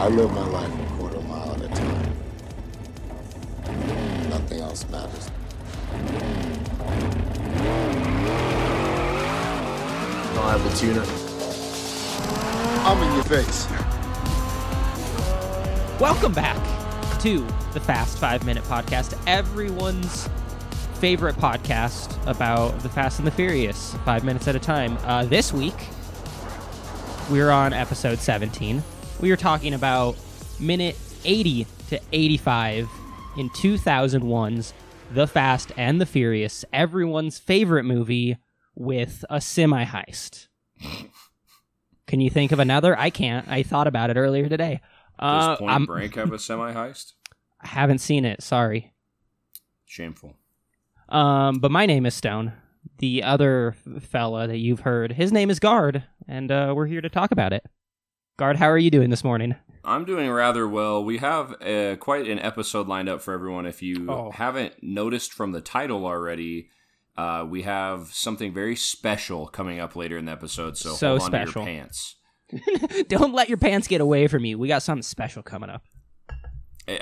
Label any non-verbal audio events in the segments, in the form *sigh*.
I live my life a quarter mile at a time. Nothing else matters. I'll have the tuna. I'm in your face. Welcome back to the Fast Five Minute Podcast, everyone's favorite podcast about the Fast and the Furious, five minutes at a time. Uh, this week, we're on episode 17. We were talking about minute 80 to 85 in 2001's The Fast and the Furious, everyone's favorite movie with a semi heist. Can you think of another? I can't. I thought about it earlier today. Does Uh, Point I'm- Break have a semi heist? *laughs* I haven't seen it. Sorry. Shameful. Um, but my name is Stone. The other fella that you've heard, his name is Guard, and uh, we're here to talk about it. Guard, how are you doing this morning? I'm doing rather well. We have uh, quite an episode lined up for everyone. If you Oh. haven't noticed from the title already, uh, we have something very special coming up later in the episode. So, So hold on special. to your pants. *laughs* Don't let your pants get away from you. We got something special coming up.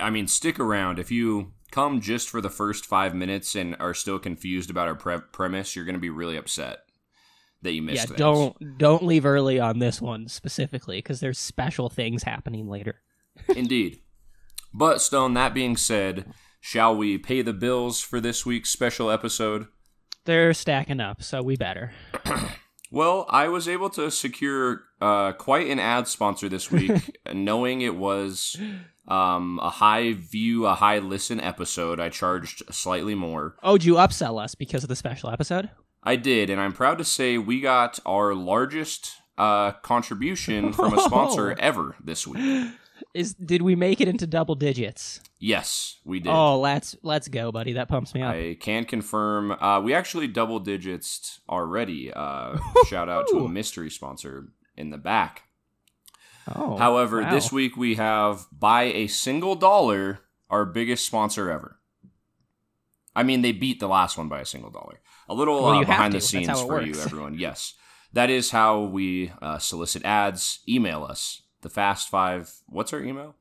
I mean, stick around. If you come just for the first five minutes and are still confused about our pre- premise, you're going to be really upset that you missed yeah, things. don't don't leave early on this one specifically because there's special things happening later. *laughs* Indeed. But, Stone, that being said, shall we pay the bills for this week's special episode? They're stacking up, so we better. *clears throat* Well, I was able to secure uh, quite an ad sponsor this week, *laughs* knowing it was um, a high view, a high listen episode. I charged slightly more. Oh, did you upsell us because of the special episode? I did, and I'm proud to say we got our largest uh, contribution from a sponsor *laughs* ever this week. Is did we make it into double digits? Yes, we did. Oh, let's let's go, buddy. That pumps me up. I can confirm. Uh, we actually double digits already. Uh, *laughs* shout out to a mystery sponsor in the back. oh, However, wow. this week we have by a single dollar our biggest sponsor ever. I mean, they beat the last one by a single dollar. A little Well, uh, behind the scenes for you, everyone. Yes, that is how we uh, solicit ads. Email us. The Fast Five. What's our email?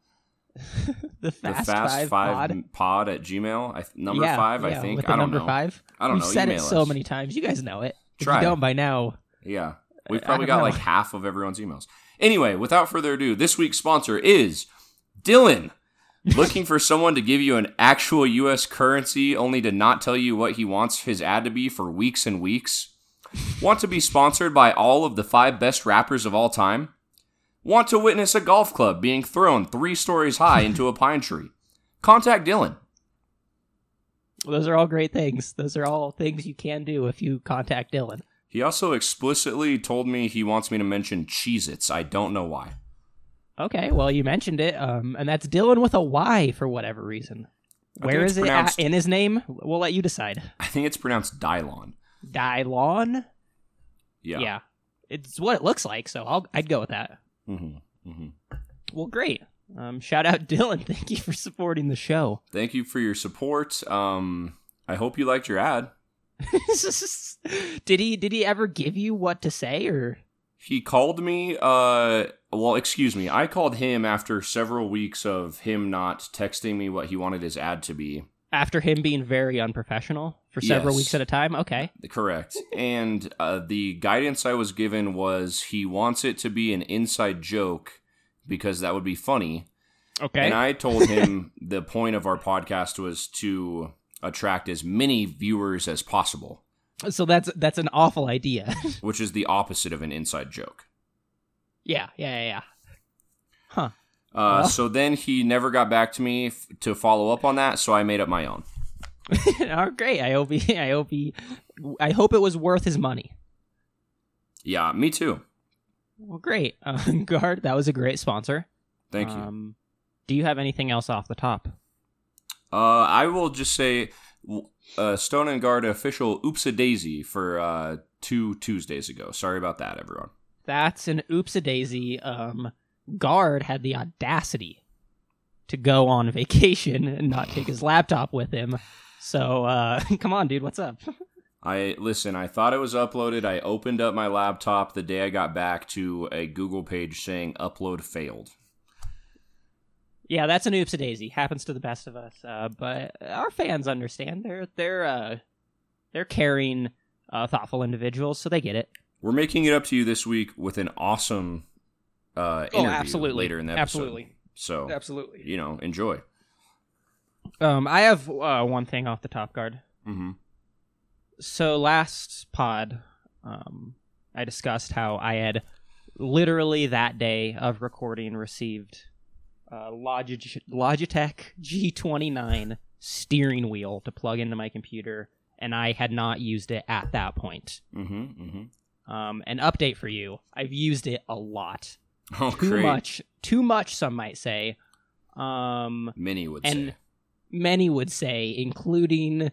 *laughs* the fast, the Fast five, Five pod. pod at Gmail. I, th- number Yeah, five, I think. I don't number know. five. I don't know. We've know. said Email it so us. many times. You guys know it. If Try. you don't by now, Yeah. We've probably got know. like half of everyone's emails. Anyway, without further ado, this week's sponsor is Dylan. Looking for someone to give you an actual US currency only to not tell you what he wants his ad to be for weeks and weeks? Want to be sponsored by all of the five best rappers of all time? Want to witness a golf club being thrown three stories high into a pine tree? Contact Dylan. those are all great things. Those are all things you can do if you contact Dylan. He also explicitly told me he wants me to mention Cheez Its. I don't know why. Okay, well you mentioned it, um, and that's Dylan with a Y for whatever reason. Where is think Where it's is it in his name? We'll let you decide. I think it's pronounced Dylon. Dylon. Yeah. Yeah, it's what it looks like. So I'll I'd go with that. Mm-hmm. Mm-hmm. Well, great. Um, shout out *laughs* Dylan. Thank you for supporting the show. Thank you for your support. Um, I hope you liked your ad. *laughs* did he did he ever give you what to say or He called me. Uh, well, excuse me. I called him after several weeks of him not texting me what he wanted his ad to be. after him being very unprofessional for several Yes. weeks at a time? Okay. Correct. And uh, the guidance I was given was he wants it to be an inside joke because that would be funny. Okay. And I told *laughs* him the point of our podcast was to attract as many viewers as possible, so that's that's an awful idea. *laughs* which is the opposite of an inside joke. yeah, yeah, yeah, yeah. Uh, Well. So then he never got back to me f- to follow up on that, so I made up my own. *laughs* oh, great. I hope he, *laughs* I hope he, I hope it was worth his money. Yeah, me too. Well, great. Uh, Guard, that was a great sponsor. Thank you. Um, do you have anything else off the top? Uh, I will just say, uh, Stone and Guard official oops a daisy for uh, two Tuesdays ago. Sorry about that, everyone. That's an oops a daisy. Um, Guard had the audacity to go on *laughs* vacation and not take his laptop with him. So, uh, *laughs* come on, dude, what's up? *laughs* I listen. I thought it was uploaded. I opened up my laptop the day I got back to a Google page saying upload failed. Yeah, that's an oopsie daisy. Happens to the best of us. Uh, but our fans understand. They're they're uh, they're caring, uh, thoughtful individuals, so they get it. We're making it up to you this week with an awesome uh, Oh, interview absolutely. later in the episode. Absolutely. So Absolutely. you know, enjoy. Um, I have uh, one thing off the top guard. hmm So last pod, um, I discussed how I had literally that day of recording received uh, Logitech, Logitech G29 steering wheel to plug into my computer, and I had not used it at that point. hmm hmm Um, an update for you: I've used it a lot, *laughs* Oh, too great. much, too much. Some might say. Um, Many would and say. many would say, including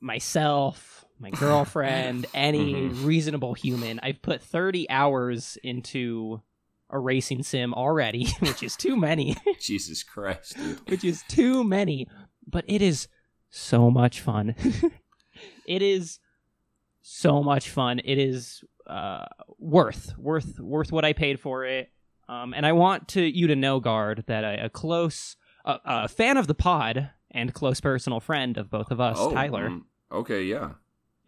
myself, my *laughs* girlfriend, any Mhm. reasonable human, I've put 30 hours into a racing sim already, *laughs* which is too many, *laughs* Jesus Christ, which is too many, but it is so much fun. *laughs* it is so much fun. It is uh, worth worth worth what I paid for it. Um, and I want to you to know, guard, that a, a close a a fan of the pod and close personal friend of both of us, oh, Tyler, um, okay, yeah.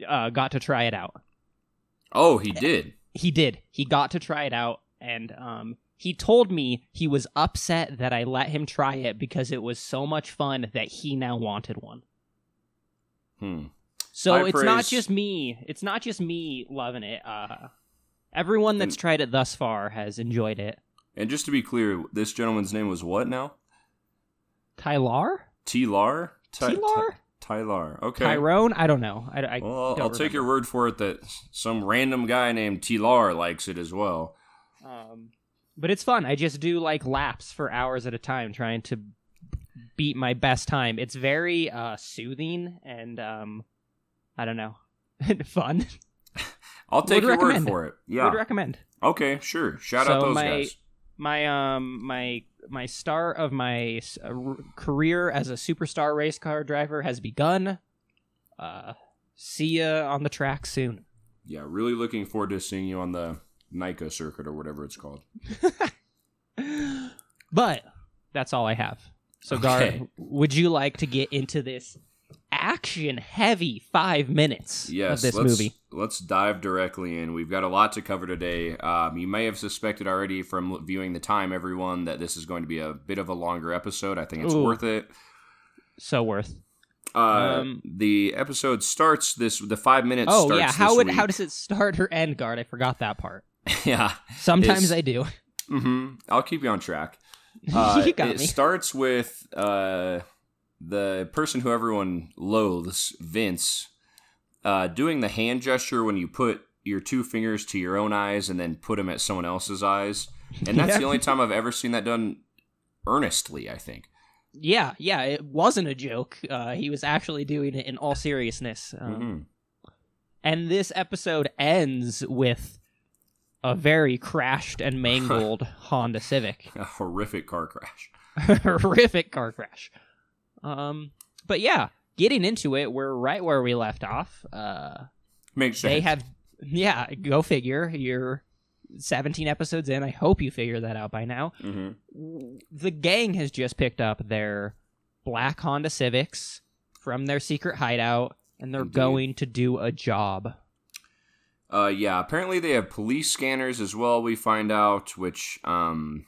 uh, got to try it out. Oh, he did. He did. He got to try it out, and um, he told me he was upset that I let him try it because it was so much fun that he now wanted one. Hmm. So High it's not just me. It's not just me loving it. Uh, everyone that's And- tried it thus far has enjoyed it. And just to be clear, this gentleman's name was what now? Tylar? T-Lar? Ty- Tylar? Ty- Tylar. Okay. Tyrone? I don't know. I, I Well, I'll, don't I'll take your word for it that some random guy named T-Lar likes it as well. Um, but it's fun. I just do like laps for hours at a time, trying to beat my best time. It's very uh, soothing and um, I don't know, *laughs* fun. I'll take Would your recommend. word for it. Yeah. Would recommend. okay, sure. Shout out those my- guys. my um my my start of my uh, r- career as a superstar race car driver has begun. Uh, see ya on the track soon. Yeah, really looking forward to seeing you on the Nika circuit or whatever it's called. *laughs* But that's all I have. So, Okay. Guard, would you like to get into this action-heavy five minutes Yes, of this let's, movie? Let's dive directly in. We've got a lot to cover today. Um, you may have suspected already from viewing the time, everyone, that this is going to be a bit of a longer episode. I think it's Ooh. worth it. So worth. Uh, Um, the episode starts this. The five minutes. Oh starts yeah, how would how does it start or end, Guard? I forgot that part. *laughs* yeah. Sometimes I do. hmm I'll keep you on track. *laughs* Uh, you got it me. starts with uh, the person who everyone loathes, Vince, uh, doing the hand gesture when you put your two fingers to your own eyes and then put them at someone else's eyes. And that's Yeah. the only time I've ever seen that done earnestly, I think. Yeah, yeah, it wasn't a joke. Uh, he was actually doing it in all seriousness. Um, Mhm. And this episode ends with a very crashed and mangled *laughs* Honda Civic. *laughs* A horrific car crash. *laughs* Horrific car crash. Um, but yeah, getting into it, we're right where we left off. Uh, Makes sense. they have, yeah, go figure. You're 17 episodes in. I hope you figure that out by now. hmm the gang has just picked up their black Honda Civics from their secret hideout, and they're Indeed. going to do a job. Uh, yeah, apparently they have police scanners as well, we find out, which um,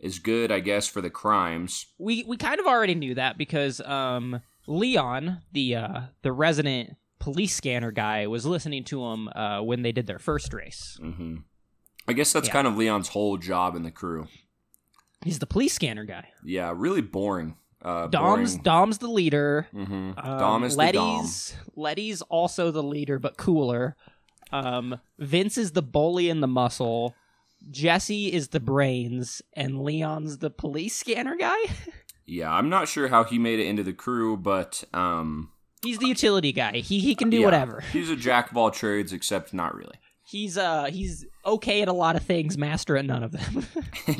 is good, I guess, for the crimes. We we kind of already knew that because um, Leon, the uh, the resident police scanner guy, was listening to them uh, when they did their first race. hmm I guess that's Yeah. kind of Leon's whole job in the crew. He's the police scanner guy. Yeah, really boring. Uh, Dom's boring. Dom's the leader. hmm Um, Dom is the Dom. Letty's Letty's also the leader, but cooler. Um, Vince is the bully and the muscle. Jesse is the brains, and Leon's the police scanner guy. *laughs* Yeah, I'm not sure how he made it into the crew, but um, He's the utility guy. He he can do yeah, whatever. *laughs* He's a jack of all trades, except not really. *laughs* He's uh he's okay at a lot of things, master at none of them,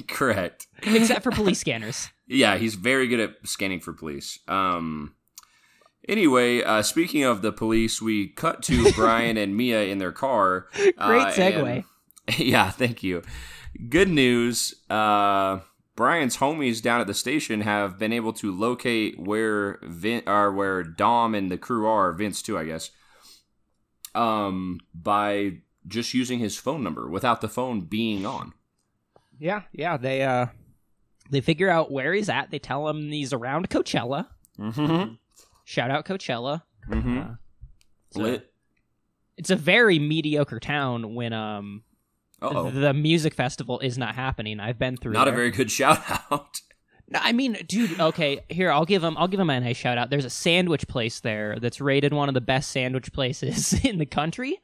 Correct. except for police scanners. Yeah, he's very good at scanning for police. Um. Anyway, uh, speaking of the police, we cut to *laughs* Brian and Mia in their car. Great uh, segue. and- *laughs* yeah, thank you. Good news. Uh, Brian's homies down at the station have been able to locate where Vin or where Dom and the crew are, Vince too, I guess. Um, by just using his phone number without the phone being on. Yeah, yeah. They uh, they figure out where he's at. They tell him he's around Coachella. Mm-hmm. Shout out Coachella. Mm-hmm. Uh, so- Lit. It's a very mediocre town when um Uh-oh. the music festival is not happening. I've been through. Not a very good *laughs* shout out. No, I mean, dude. Okay, here I'll give him. I'll give him a nice shout out. There's a sandwich place there that's rated one of the best sandwich places *laughs* in the country.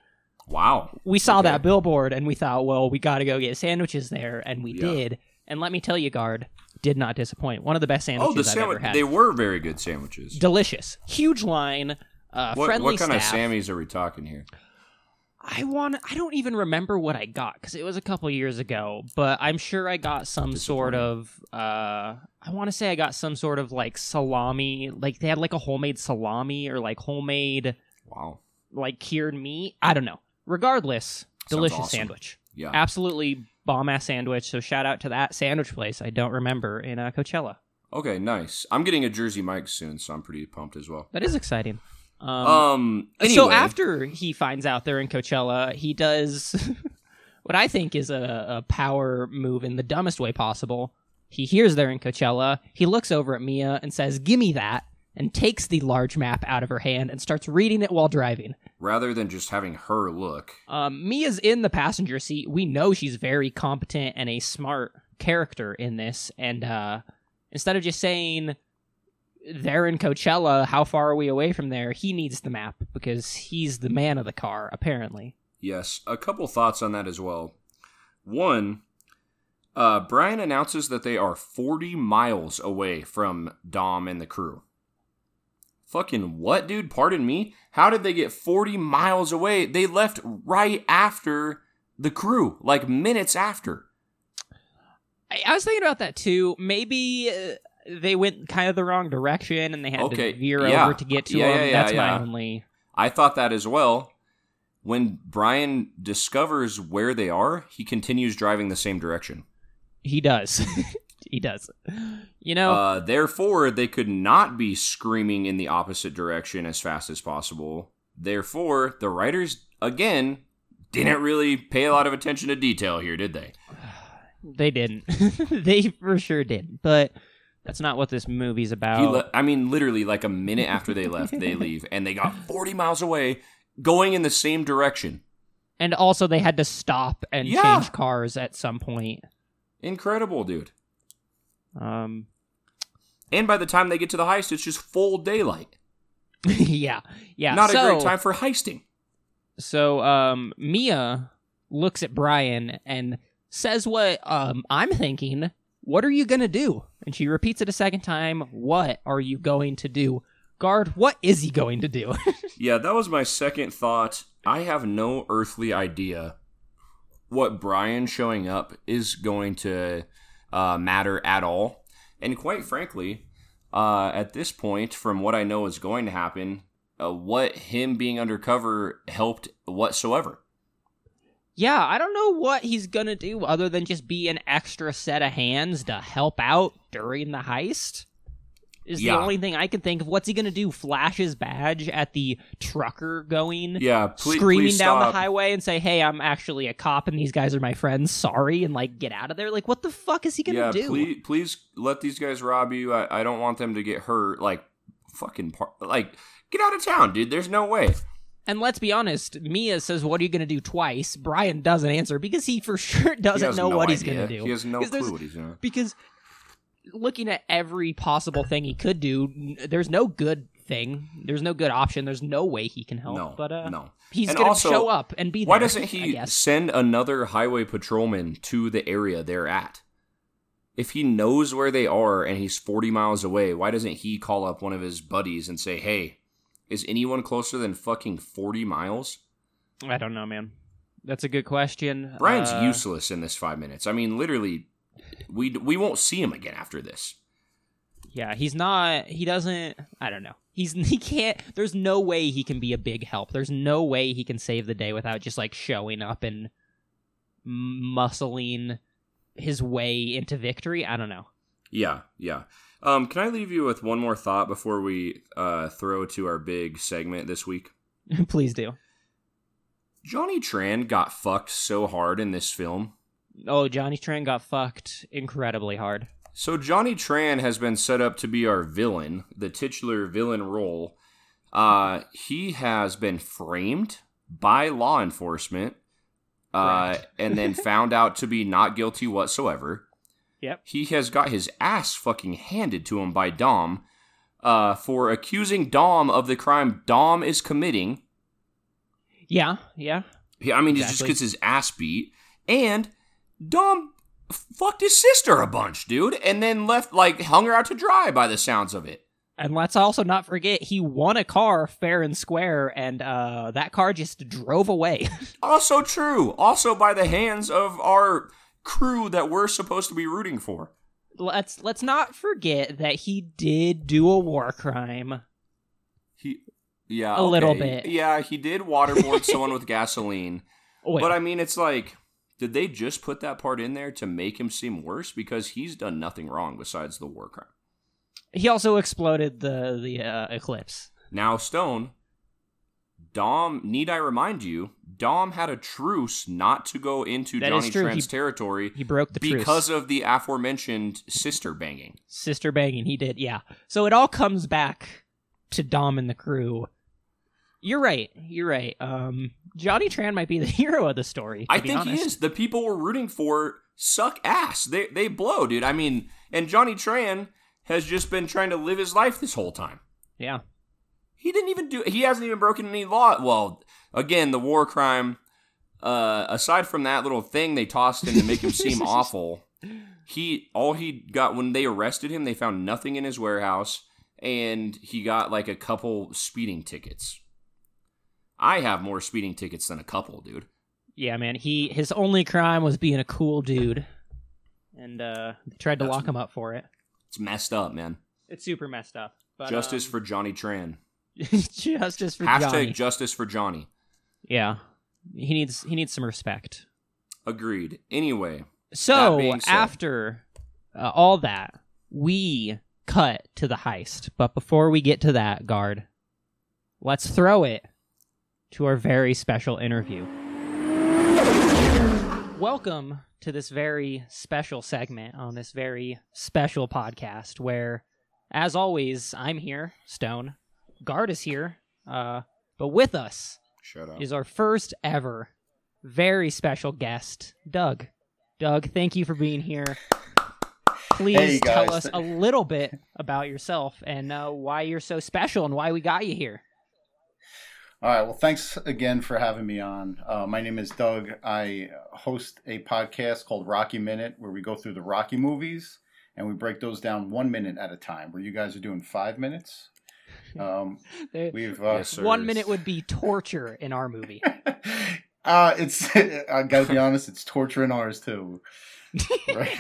Wow. We saw Okay. that billboard and we thought, well, we got to go get sandwiches there, and we Yeah. did. And let me tell you, guard did not disappoint. One of the best sandwiches Oh, the I've ever sandwich. had. They were very good sandwiches. Delicious, huge line, uh, What, friendly what kind staff. of Sammys are we talking here? I want. I don't even remember what I got because it was a couple years ago. But I'm sure I got some sort of. Uh, I want to say I got some sort of like salami. Like they had like a homemade salami or like homemade Wow. like cured meat. I don't know. Regardless, delicious awesome. sandwich. Yeah. Absolutely bomb ass sandwich. So shout out to that sandwich place. I don't remember in uh, Coachella. Okay, nice. I'm getting a Jersey Mike soon, so I'm pretty pumped as well. That is exciting. Um, Um. Anyway, So after he finds out they're in Coachella, he does *laughs* what I think is a, a power move in the dumbest way possible. He hears they're in Coachella. He looks over at Mia and says, "Gimme that," and takes the large map out of her hand and starts reading it while driving. Rather than just having her look, Um, Mia's in the passenger seat. We know she's very competent and a smart character in this. And uh, instead of just saying they're in Coachella, how far are we away from there? He needs the map because he's the man of the car, apparently. yes, a couple thoughts on that as well. One, uh, Brian announces that they are 40 miles away from Dom and the crew. Fucking what, dude? Pardon me? How did they get 40 miles away? They left right after the crew, like minutes after. I, I was thinking about that too. Maybe uh, they went kind of the wrong direction and they had Okay, to veer yeah. over to get to Yeah, him. yeah, yeah, That's yeah. my only. I thought that as well. When Brian discovers where they are, he continues driving the same direction. He does. *laughs* he does. You know, Uh, therefore, they could not be screaming in the opposite direction as fast as possible. Therefore, the writers, again, didn't really pay a lot of attention to detail here, did they? *sighs* They didn't. *laughs* they for sure did. But that's not what this movie's about. Le- I mean, literally, like a minute after they left, they *laughs* leave, and they got 40 miles away, going in the same direction. and also, they had to stop and Yeah. change cars at some point. Incredible, dude. Um, And by the time they get to the heist, it's just full daylight. *laughs* yeah, yeah. Not so, a great time for heisting. So, um, Mia looks at Brian and says, "What um, I'm thinking. What are you gonna do?" And she repeats it a second time. What are you going to do? Guard, what is he going to do? *laughs* Yeah, that was my second thought. I have no earthly idea what Brian showing up is going to uh, matter at all. And quite frankly, uh, at this point, from what I know is going to happen, uh, what him being undercover helped whatsoever. Yeah, I don't know what he's gonna do other than just be an extra set of hands to help out during the heist. Is Yeah. the only thing I can think of. What's he gonna do? Flash his badge at the trucker going, Yeah, please, screaming please down the highway and say, "Hey, I'm actually a cop and these guys are my friends. Sorry," and like get out of there. Like, what the fuck is he gonna yeah, do? please, please let these guys rob you. I, I don't want them to get hurt. Like, fucking, par- like, get out of town, dude. There's no way. And let's be honest, Mia says, "What are you gonna do?" Twice. Brian doesn't answer because he for sure *laughs* doesn't know no what he's gonna do. He has no clue what he's doing. because looking at every possible thing he could do, there's no good thing. There's no good option. There's no way he can help. No, but uh, no. he's And gonna also, show up and be there. Why doesn't he send another highway patrolman to the area they're at? If he knows where they are and he's 40 miles away, why doesn't he call up one of his buddies and say, hey, is anyone closer than fucking 40 miles? I don't know, man. That's a good question. Brian's Uh, useless in this five minutes. I mean, literally, we, we won't see him again after this. Yeah, he's not. He doesn't. I don't know. He's *laughs* he can't. There's no way he can be a big help. There's no way he can save the day without just like showing up and muscling his way into victory. I don't know. Yeah, yeah. Um, can I leave you with one more thought before we uh, throw to our big segment this week? *laughs* Please do. Johnny Tran got fucked so hard in this film. Oh, Johnny Tran got fucked incredibly hard. So Johnny Tran has been set up to be our villain, the titular villain role. Uh, he has been framed by law enforcement, uh, Correct. *laughs* and then found out to be not guilty whatsoever. Yep. He has got his ass fucking handed to him by Dom, uh, for accusing Dom of the crime Dom is committing. Yeah, yeah. He, I mean, he just gets his ass beat, and Dom fucked his sister a bunch, dude, and then left like hung her out to dry by the sounds of it. And let's also not forget he won a car fair and square, and uh, that car just drove away. *laughs* Also true. Also by the hands of our crew that we're supposed to be rooting for. let's let's not forget that he did do a war crime. He, yeah, A little bit. Yeah, he did waterboard *laughs* someone with gasoline, Oh, but I mean, it's like, did they just put that part in there to make him seem worse because he's done nothing wrong besides the war crime? he also exploded the the uh, eclipse. Now, Stone, Dom, need I remind you, Dom had a truce not to go into That Johnny. Tran's He- territory He broke the truce. because of the aforementioned sister banging. sister banging. He did, yeah. So it all comes back to Dom and the crew. You're right. You're right. Um, Johnny Tran might be the *laughs* hero of the story. to I think he is. The people we're rooting for suck ass. They they blow, dude. I mean, and Johnny Tran has just been trying to live his life this whole time. Yeah. He didn't even do. He hasn't even broken any law. Well, again, the war crime. Uh, aside from that little thing they tossed in to make him seem *laughs* awful, he all he got when they arrested him, they found nothing in his warehouse, and he got like a couple speeding tickets. I have more speeding tickets than a couple, dude. Yeah, man. He his only crime was being a cool dude, and uh, they tried to That's- lock him up for it. It's messed up, man. It's super messed up. But, Justice um, for Johnny Tran. *laughs* justice for Hashtag Johnny. justice for Johnny. yeah, he needs he needs some respect. Agreed. Anyway, So said- after uh, all that, we cut to the heist. But before we get to that, guard, let's throw it to our very special interview. Welcome to this very special segment on this very special podcast where, as always, I'm here, Stone. Guard is here, uh, but with us is our first ever very special guest, Doug. Doug, thank you for being here. Please Hey, tell us a little bit about yourself and uh, why you're so special and why we got you here. All right. Well, thanks again for having me on. Uh, my name is Doug. I host a podcast called Rocky Minute where we go through the Rocky movies and we break those down one minute at a time, where you guys are doing five minutes. Um, *laughs* we've. Uh, Yes. One minute would be torture in our movie. *laughs* uh, it's. *laughs* I gotta be honest. It's torture in ours too. Right.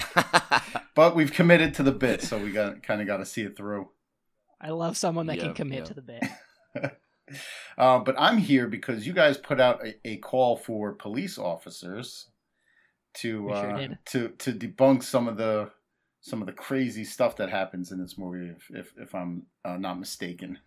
but we've committed to the bit, so we got kind of got to see it through. I love someone that can commit yep. to the bit. Uh, but I'm here because you guys put out a, a call for police officers to We sure uh, to to debunk some of the some of the crazy stuff that happens in this movie. If if, if I'm uh, not mistaken.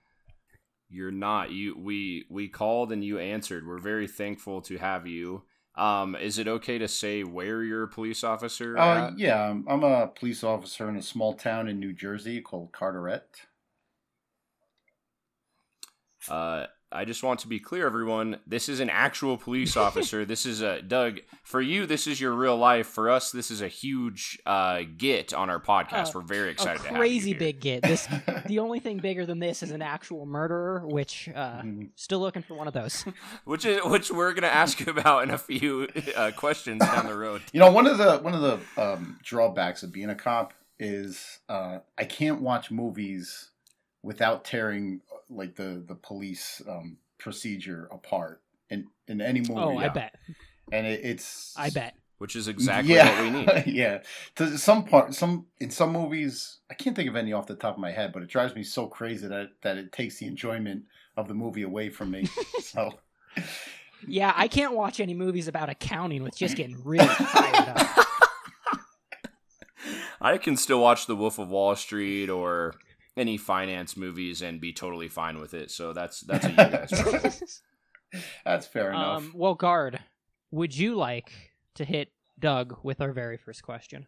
You're not. You we we called and you answered. We're very thankful to have you. Um, is it okay to say where you're a police officer? Uh, at? yeah, I'm, I'm a police officer in a small town in New Jersey called Carteret. Uh, I just want to be clear, everyone. This is an actual police *laughs* officer. this is a Doug. For you, this is your real life. For us, this is a huge uh, get on our podcast. Uh, We're very A excited. to have crazy you here. big get. This *laughs* the only thing bigger than this is an actual murderer, which uh, Mhm. still looking for one of those. *laughs* which is which we're gonna ask you about in a few uh, questions down the road. You know, one of the one of the um, drawbacks of being a cop is uh, I can't watch movies without tearing like the the police um, procedure apart in in any movie. oh, I yeah. bet. And it, it's I bet. Which is exactly yeah, what we need. *laughs* yeah. To some part, some in some movies, I can't think of any off the top of my head, but it drives me so crazy that that it takes the enjoyment of the movie away from me. *laughs* so. Yeah, I can't watch any movies about accounting with just getting really fired up. *laughs* I can still watch The Wolf of Wall Street or any finance movies and be totally fine with it. So that's that's a you *laughs* guys. That's fair enough. Um, well, guard, would you like to hit Doug with our very first question?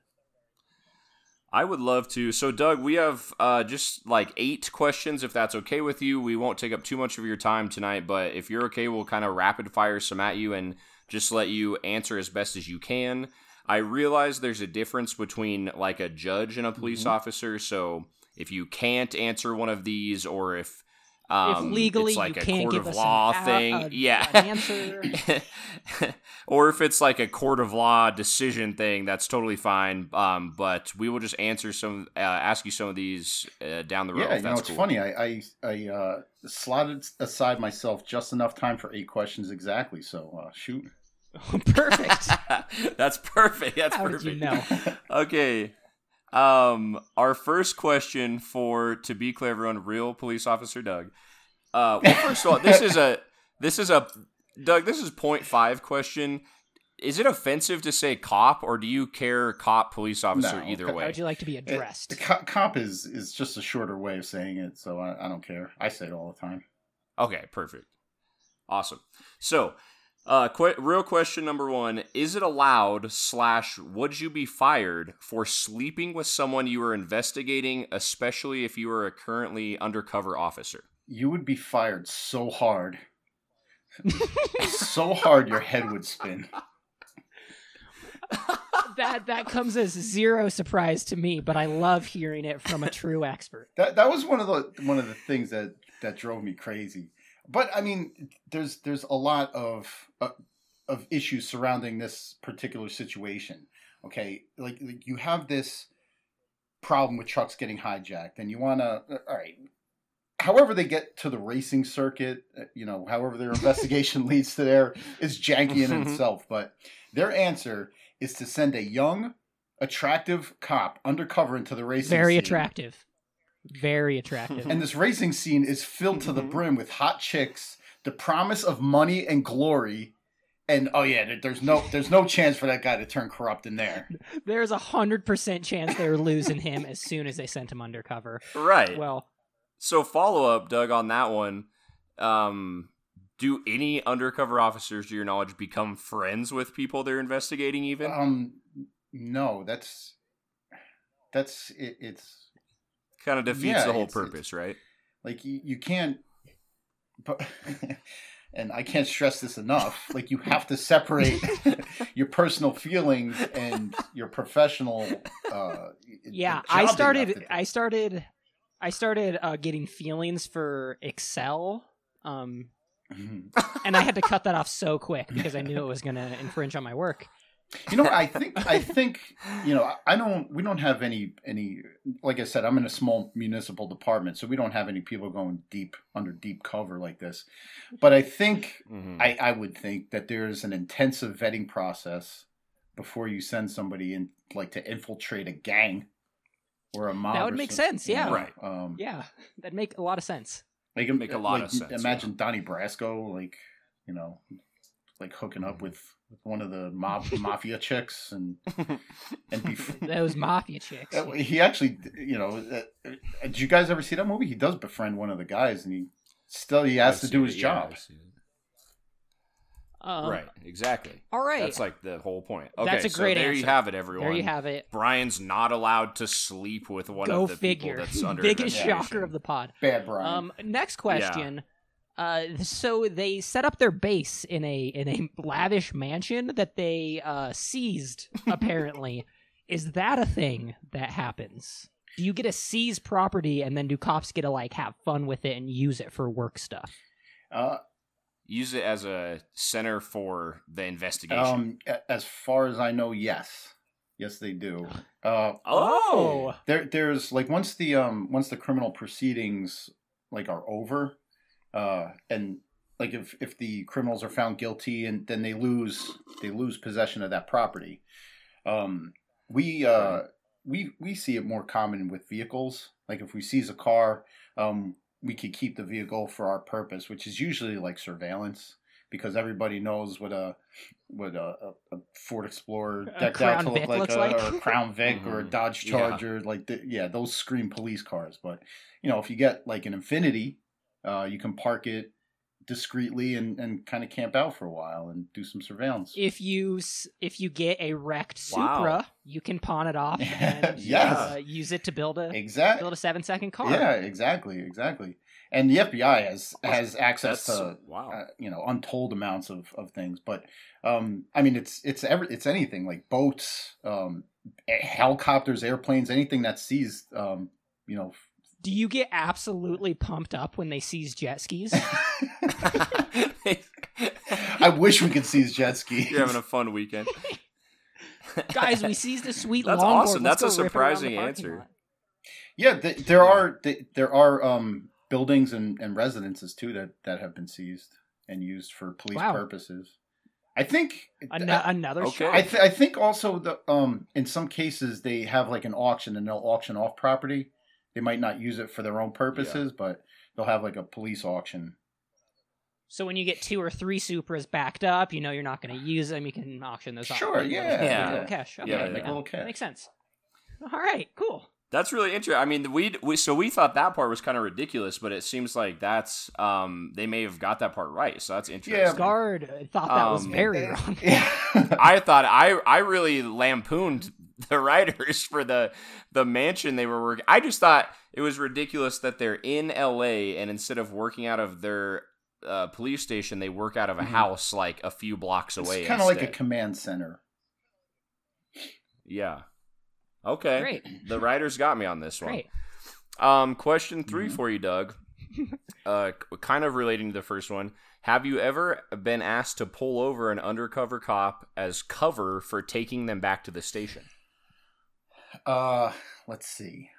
I would love to. So, Doug, we have uh, just like eight questions, if that's okay with you. We won't take up too much of your time tonight, but if you're okay, we'll kind of rapid fire some at you and just let you answer as best as you can. I realize there's a difference between like a judge and a police Mhm. officer. So, if you can't answer one of these, or if um, if legally it's like you a can't court give of us law an, thing, a- yeah, an answer. *laughs* or if it's like a court of law decision thing, that's totally fine. Um, but we will just answer some, uh, ask you some of these uh, down the road. yeah, if you know, it's cool. funny. I I, I uh, slotted aside myself just enough time for eight questions exactly. So uh, shoot. *laughs* Perfect. *laughs* that's perfect. That's How did perfect. you know? okay. Um, our first question for to be clear, everyone, real police officer Doug. Uh, well, first of all, this is a *laughs* this is a Doug. This is point five question. Is it offensive to say cop, or do you care cop police officer No, either co- How way? would you like to be It- addressed? the co- comp is is just a shorter way of saying it, so I, I don't care. I say it all the time. Okay, perfect. Awesome. So, uh, qu- real question number one: Is it allowed slash would you be fired for sleeping with someone you were investigating, especially if you were a currently undercover officer? You would be fired so hard, so hard your head would spin. that that comes as zero surprise to me, but I love hearing it from a true expert. That that was one of the one of the things that that drove me crazy. But I mean, there's there's a lot of uh, of issues surrounding this particular situation. Okay, like, like you have this problem with trucks getting hijacked, and you want to all right. However, they get to the racing circuit, uh, you know, however their *laughs* investigation leads to there is janky in itself. But their answer is to send a young, attractive cop undercover into the racing. Circuit. Very scene. attractive. Very *laughs* attractive. And this racing scene is filled to the brim with hot chicks, the promise of money and glory, and oh yeah, there's no there's no chance for that guy to turn corrupt in there. There's a hundred percent chance they were losing him as soon as they sent him undercover. Right. Well, so, follow up, Doug, on that one. Um, do any undercover officers, to your knowledge, become friends with people they're investigating? Even Um, no, that's that's it, it's kind of defeats yeah, the whole it's- it's- purpose, right? like you, you can't but *laughs* and i can't stress this enough like you have to separate *laughs* your personal feelings and your professional uh yeah, I started. have to do. I started. I started uh, getting feelings for Excel. Um, Mhm. and I had to cut that off so quick because I knew it was going to infringe on my work. You know i *laughs* think i think you know i don't we don't have any any like i said i'm in a small municipal department so we don't have any people going deep under deep cover like this but i think Mhm. I, I would think that there's an intensive vetting process before you send somebody in, like to infiltrate a gang or a mob. That would make some- sense, yeah. know, Right. Um, Yeah, that'd make a lot of sense. Like, Make a lot like, of sense, Imagine Donnie Brasco, like you know, like hooking up with, with one of the mob *laughs* mafia chicks, and and be. *laughs* Those mafia chicks. Uh, He actually, you know, uh, uh, did you guys ever see that movie? He does befriend one of the guys, and he still he has I've to do his yeah, job. I've seen it. Um, right, exactly. All right. That's like the whole point. Okay, That's a so great there you have it, everyone. there you have it. Brian's not allowed to sleep with one Go of the figure. people that's *laughs* under Biggest shocker of the pod. Bad Brian. Um, next question. Uh, *laughs* so they set up their base in a in a lavish mansion that they uh, seized. *laughs* Apparently, is that a thing that happens? Do you get to seize property and then do cops get to like have fun with it and use it for work stuff? uh, Use it as a center for the investigation. Um, as far as I know, yes, yes, they do. Uh, oh, there, there's like once the um, once the criminal proceedings like are over, uh, and like if if the criminals are found guilty and then they lose they lose possession of that property. Um, we uh, we we see it more common with vehicles. Like if we seize a car, um, we could keep the vehicle for our purpose, which is usually like surveillance. because everybody knows what a what a, a, a Ford Explorer A decked out to look Vic like, a, like. or a Crown Vic or a Mhm. Dodge Yeah. Charger, like the, yeah, those scream police cars. But you know, if you get like an Infiniti, uh, you can park it discreetly and, and kind of camp out for a while and do some surveillance. If you if you get a wrecked Wow. Supra, you can pawn it off *laughs* and Yes. uh, use it to build a exactly. build a seven second car. Yeah, exactly, exactly. And the FBI has has access That's to wow. uh, you know untold amounts of, of things but um i mean it's it's every it's anything like boats um helicopters airplanes anything that sees um you know Do you get absolutely pumped up when they seize jet skis? *laughs* *laughs* i wish we could seize jet skis You're having a fun weekend. *laughs* Guys, we seized a sweet lawn. That's longboard. awesome. Let's That's a go rip it around the surprising answer. lot. yeah th- there are th- there are um buildings and, and residences too that that have been seized and used for police Wow. purposes i think An- I- another Okay. I, th- I think also the um in some cases they have like an auction and they'll auction off property. They might not use it for their own purposes, but they'll have like a police auction. So when you get two or three Supras backed up, you know you're not going to use them. You can auction those off. Sure, Make a yeah, little- yeah. little cash. Okay, Yeah, make yeah. a little cash. Makes sense. All right, cool. That's really interesting. I mean, we, we so we thought that part was kind of ridiculous, but it seems like that's um they may have got that part right. So that's interesting. Guard uh, thought that was Um, very *laughs* wrong. I thought I I really lampooned *laughs* the writers for the the mansion they were working. I just thought it was ridiculous that they're in L.A. and instead of working out of their uh, police station, they work out of a Mhm. house like a few blocks away. it's kind of like a command center. yeah. Okay. Great, The writers got me on this one. great. Um, question 3 Mhm. for you, Doug. *laughs* uh, kind of relating to the first one. Have you ever been asked to pull over an undercover cop as cover for taking them back to the station? Uh, let's see.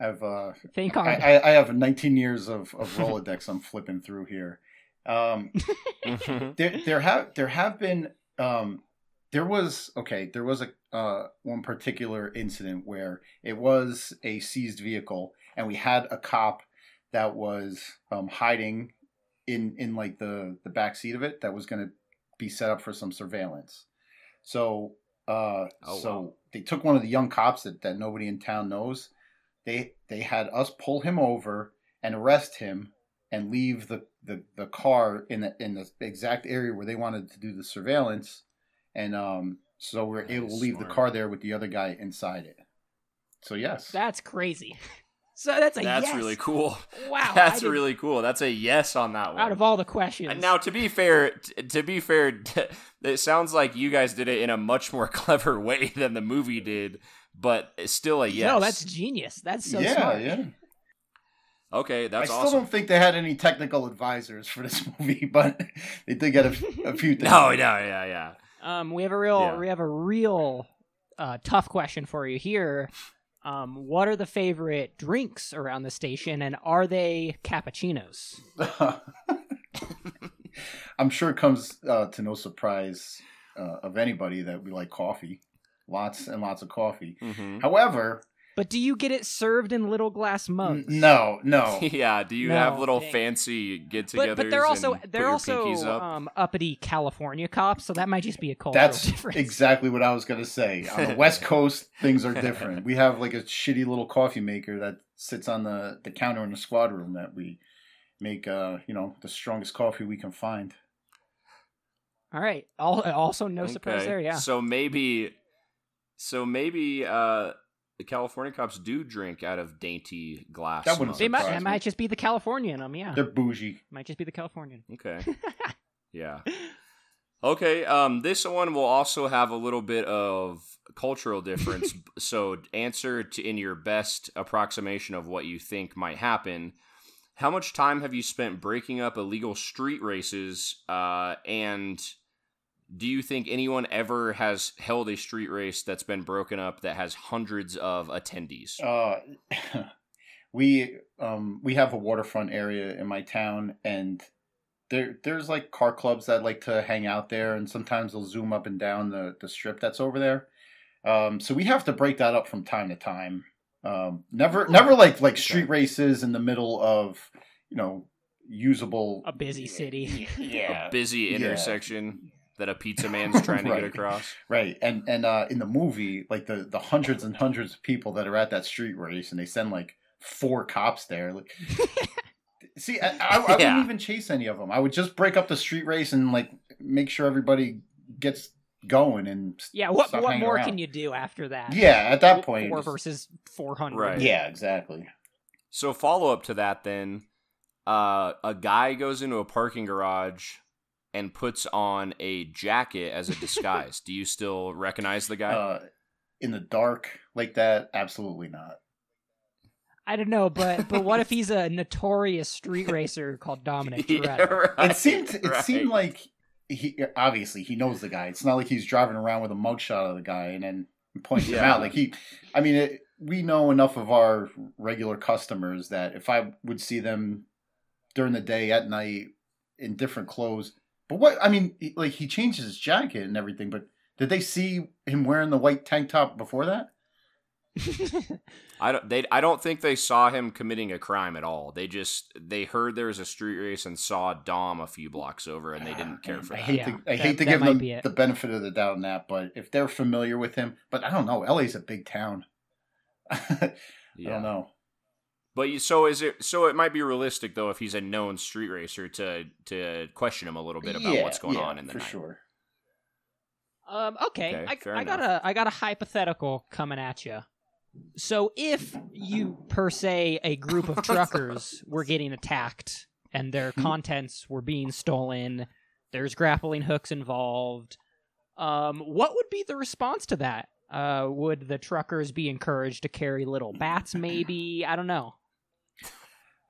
I've uh, Thank I, God. I, I have 19 years of, of Rolodex. I'm flipping through here. Um, *laughs* there there have there have been um there was okay there was a uh one particular incident where it was a seized vehicle and we had a cop that was um hiding in in like the the back seat of it that was going to be set up for some surveillance so uh Oh, so wow. they took one of the young cops that, that nobody in town knows they they had us pull him over and arrest him and leave the, the, the car in the in the exact area where they wanted to do the surveillance, and um, so we are able to leave smart. the car there with the other guy inside it. So yes, That's crazy. So that's a That's yes. really cool. Wow, *laughs* That's really cool. That's a yes on that one. Out of all the questions, And now, to be fair, t- to be fair, *laughs* it sounds like you guys did it in a much more *laughs* clever way than the movie did, but still a yes. no, that's genius. That's so yeah, smart. yeah. okay. That's I still awesome. don't think they had any technical advisors for this movie, but they did get a, a few things. No, no, yeah, yeah. Um, we have a real, Yeah. we have a real uh, tough question for you here. Um, what are the favorite drinks around the station, and are they cappuccinos? *laughs* I'm sure it comes uh, to no surprise uh, of anybody that we like coffee, lots and lots of coffee. hmm However, But do you get it served in little glass mugs? no, no. *laughs* yeah. Do you No, have little dang. fancy get-togethers? But but they're also they're also up? um, uppity California cops, so that might just be a cultural That's difference. *laughs* exactly what I was gonna say. On the West *laughs* Coast, things are different. We have like a shitty little coffee maker that sits on the, the counter in the squad room that we make uh, you know, the strongest coffee we can find. All right. All, also, no surprise there. Yeah. So maybe, so maybe uh, the California cops do drink out of dainty glass. That wouldn't They might, surprise me. might just be the California in them. Yeah. They're bougie. Might just be the Californian. Okay. *laughs* yeah. Okay. Um, this one will also have a little bit of cultural difference. *laughs* so answer to in your best approximation of what you think might happen. How much time have you spent breaking up illegal street races? Uh, and do you think anyone ever has held a street race that's been broken up that has hundreds of attendees? Uh, *laughs* we um we have a waterfront area in my town, and there there's like car clubs that like to hang out there, and sometimes they'll zoom up and down the the strip that's over there. Um, so we have to break that up from time to time. Um, never never like like street races in the middle of you know usable A busy city. Yeah, A busy Yeah. Intersection that a pizza *laughs* man's trying to get across. Right, and and uh, in the movie, like the the hundreds and hundreds of people that are at that street race, and they send like four cops there. Like, *laughs* see, I, I, I Yeah. wouldn't even chase any of them. I would just break up the street race and like make sure everybody gets going and Yeah, what stop what more around. can you do after that? Yeah, at that point, four versus four hundred. Right. Yeah, exactly. So follow up to that then, uh, a guy goes into a parking garage and puts on a jacket as a disguise. Do you still recognize the guy? *laughs* Uh, in the dark like that, absolutely not. I don't know, but but what if *laughs* he's a notorious street racer called Dominic Yeah, right, it seemed it right. seemed like he obviously he knows the guy. It's not like he's driving around with a mugshot of the guy and then points him out. Like he, I mean, it, we know enough of our regular customers that if I would see them during the day at night in different clothes, but what I mean, he- like he changes his jacket and everything, but did they see him wearing the white tank top before that? *laughs* I don't. They. I don't think they saw him committing a crime at all. They just they heard there was a street race and saw Dom a few blocks over, and they didn't care uh, for I that. hate Yeah, to, I that- hate to that give them be the benefit of the doubt in that, but if they're familiar with him, but I don't know. LA's a big town. *laughs* I Yeah. don't know. But you, so is it? So it might be realistic though if he's a known street racer to to question him a little bit about Yeah, what's going yeah, on in the for night. sure. Um, okay, Okay, I, I got a I got a hypothetical coming at you. So if you per se a group of *laughs* truckers were getting attacked and their Hmm. contents were being stolen, there's grappling hooks involved. Um, what would be the response to that? Uh, would the truckers be encouraged to carry little bats? Maybe I don't know.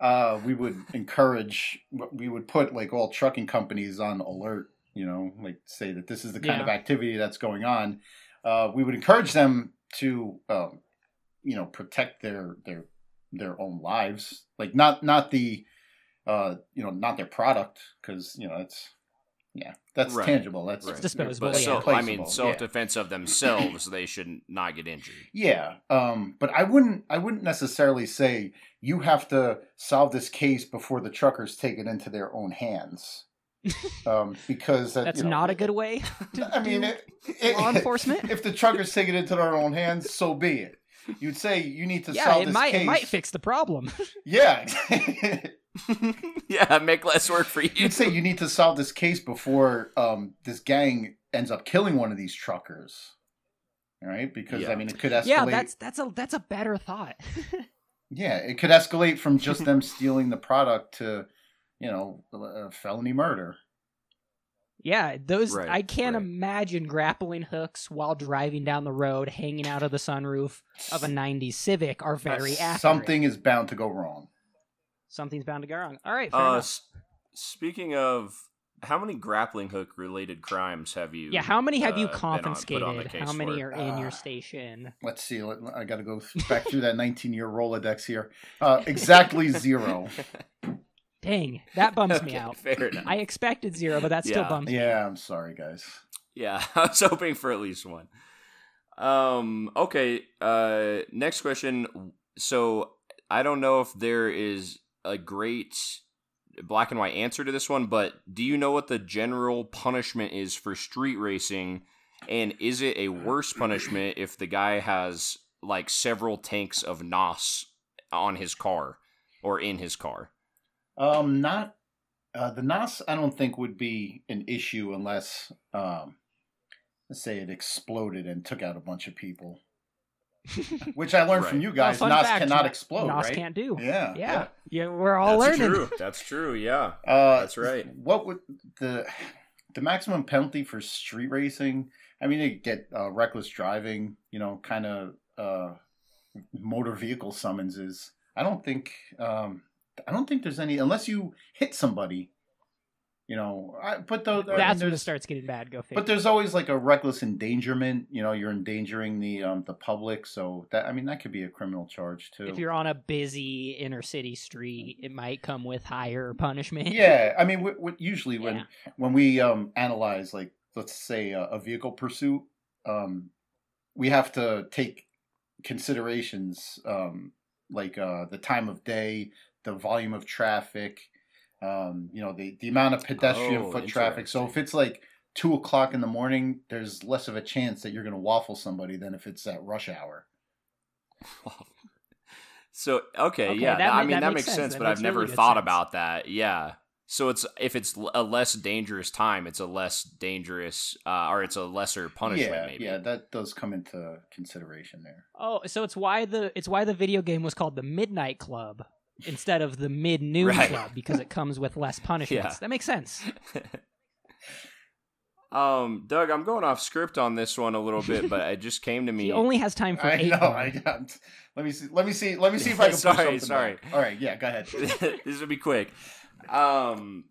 Uh, we would encourage. We would put like all trucking companies on alert. You know, like say that this is the kind Yeah. of activity that's going on. Uh, we would encourage them to, um, you know, protect their their their own lives. Like not not the, uh, you know, not their product because you know it's yeah that's Right. tangible. That's Right. disposable, But yeah. so, I mean, self defense of themselves, they should not get injured. Yeah, um, but I wouldn't. I wouldn't necessarily say you have to solve this case before the truckers take it into their own hands, *laughs* um, because that, That's you know, not a good way. *laughs* To I mean, do it, it- law enforcement. If the truckers take it into their own hands, so be it. You'd say you need to yeah, solve it this might case. it might fix the problem. *laughs* Yeah, *laughs* yeah, make less work for you. you'd say you need to solve this case before um, this gang ends up killing one of these truckers. right? because Yeah. I mean, it could escalate. yeah, that's that's a that's a better thought. *laughs* Yeah, it could escalate from just them *laughs* stealing the product to, you know, a felony murder. Yeah, those Right, I can't right. imagine grappling hooks while driving down the road, hanging out of the sunroof of a '90s Civic are very accurate. Something is bound to go wrong. Something's bound to go wrong. All right, fair Uh, s- speaking of, how many grappling hook related crimes have you? Yeah, how many have you uh, been on- on confiscated? How many for? are in your Ah. station? Let's see. let- I got to go *laughs* back through that 19 year Rolodex here. Uh, exactly *laughs* zero. Dang, that bums me out. Fair enough. I expected zero, but that still Yeah. bums me. Yeah, I'm sorry, guys. Yeah, *laughs* I was hoping for at least one. Um. Okay. Uh. Next question. So I don't know if there is a great black and white answer to this one, but do you know what the general punishment is for street racing? And is it a worse punishment if the guy has like several tanks of NOS on his car or in his car? Um, not uh, the NOS. I don't think would be an issue unless, um, let's say it exploded and took out a bunch of people. *laughs* Which I learned from you guys. fun NOS fact, cannot explode, NOS right? can't do. Yeah, Yeah, yeah, we're all That's learning. true. That's true. Yeah. Uh, That's right. What would the the maximum penalty for street racing? I mean, you get uh, reckless driving, you know, kind of uh, motor vehicle summonses. I don't think um, I don't think there's any unless you hit somebody. You know, I, but though I mean, That's when it starts getting bad. Go figure. But there's always like a reckless endangerment. You know, you're endangering the um, the public, so that I mean that could be a criminal charge too. if you're on a busy inner city street, it might come with higher *laughs* punishment. yeah, I mean, w- w- usually when Yeah. when we um, analyze, like, let's say a, a vehicle pursuit, um, we have to take considerations um, like uh, the time of day, the volume of traffic, Um, you know, the the amount of pedestrian Oh, foot traffic. So if it's like two o'clock in the morning, there's less of a chance that you're going to waffle somebody than if it's at rush hour. *laughs* So okay, Okay, yeah, that I mean that that makes makes sense. sense, That but I've makes never really thought sense. about that. Yeah. So it's if it's a less dangerous time, it's a less dangerous, uh, or it's a lesser punishment. yeah, maybe. yeah, that does come into consideration there. Oh, so it's why the it's why the video game was called the Midnight Club instead of the Mid Noon Right. Club because it comes with less *laughs* punishments. Yeah. That makes sense. *laughs* um, Doug, I'm going off script on this one a little bit, but it just came to *laughs* me. He only has time for I eight. know. I don't. Let me see. Let me see. Let me see if I can. Sorry, push something sorry. back. All right. Yeah. Go ahead. this will be quick. Um,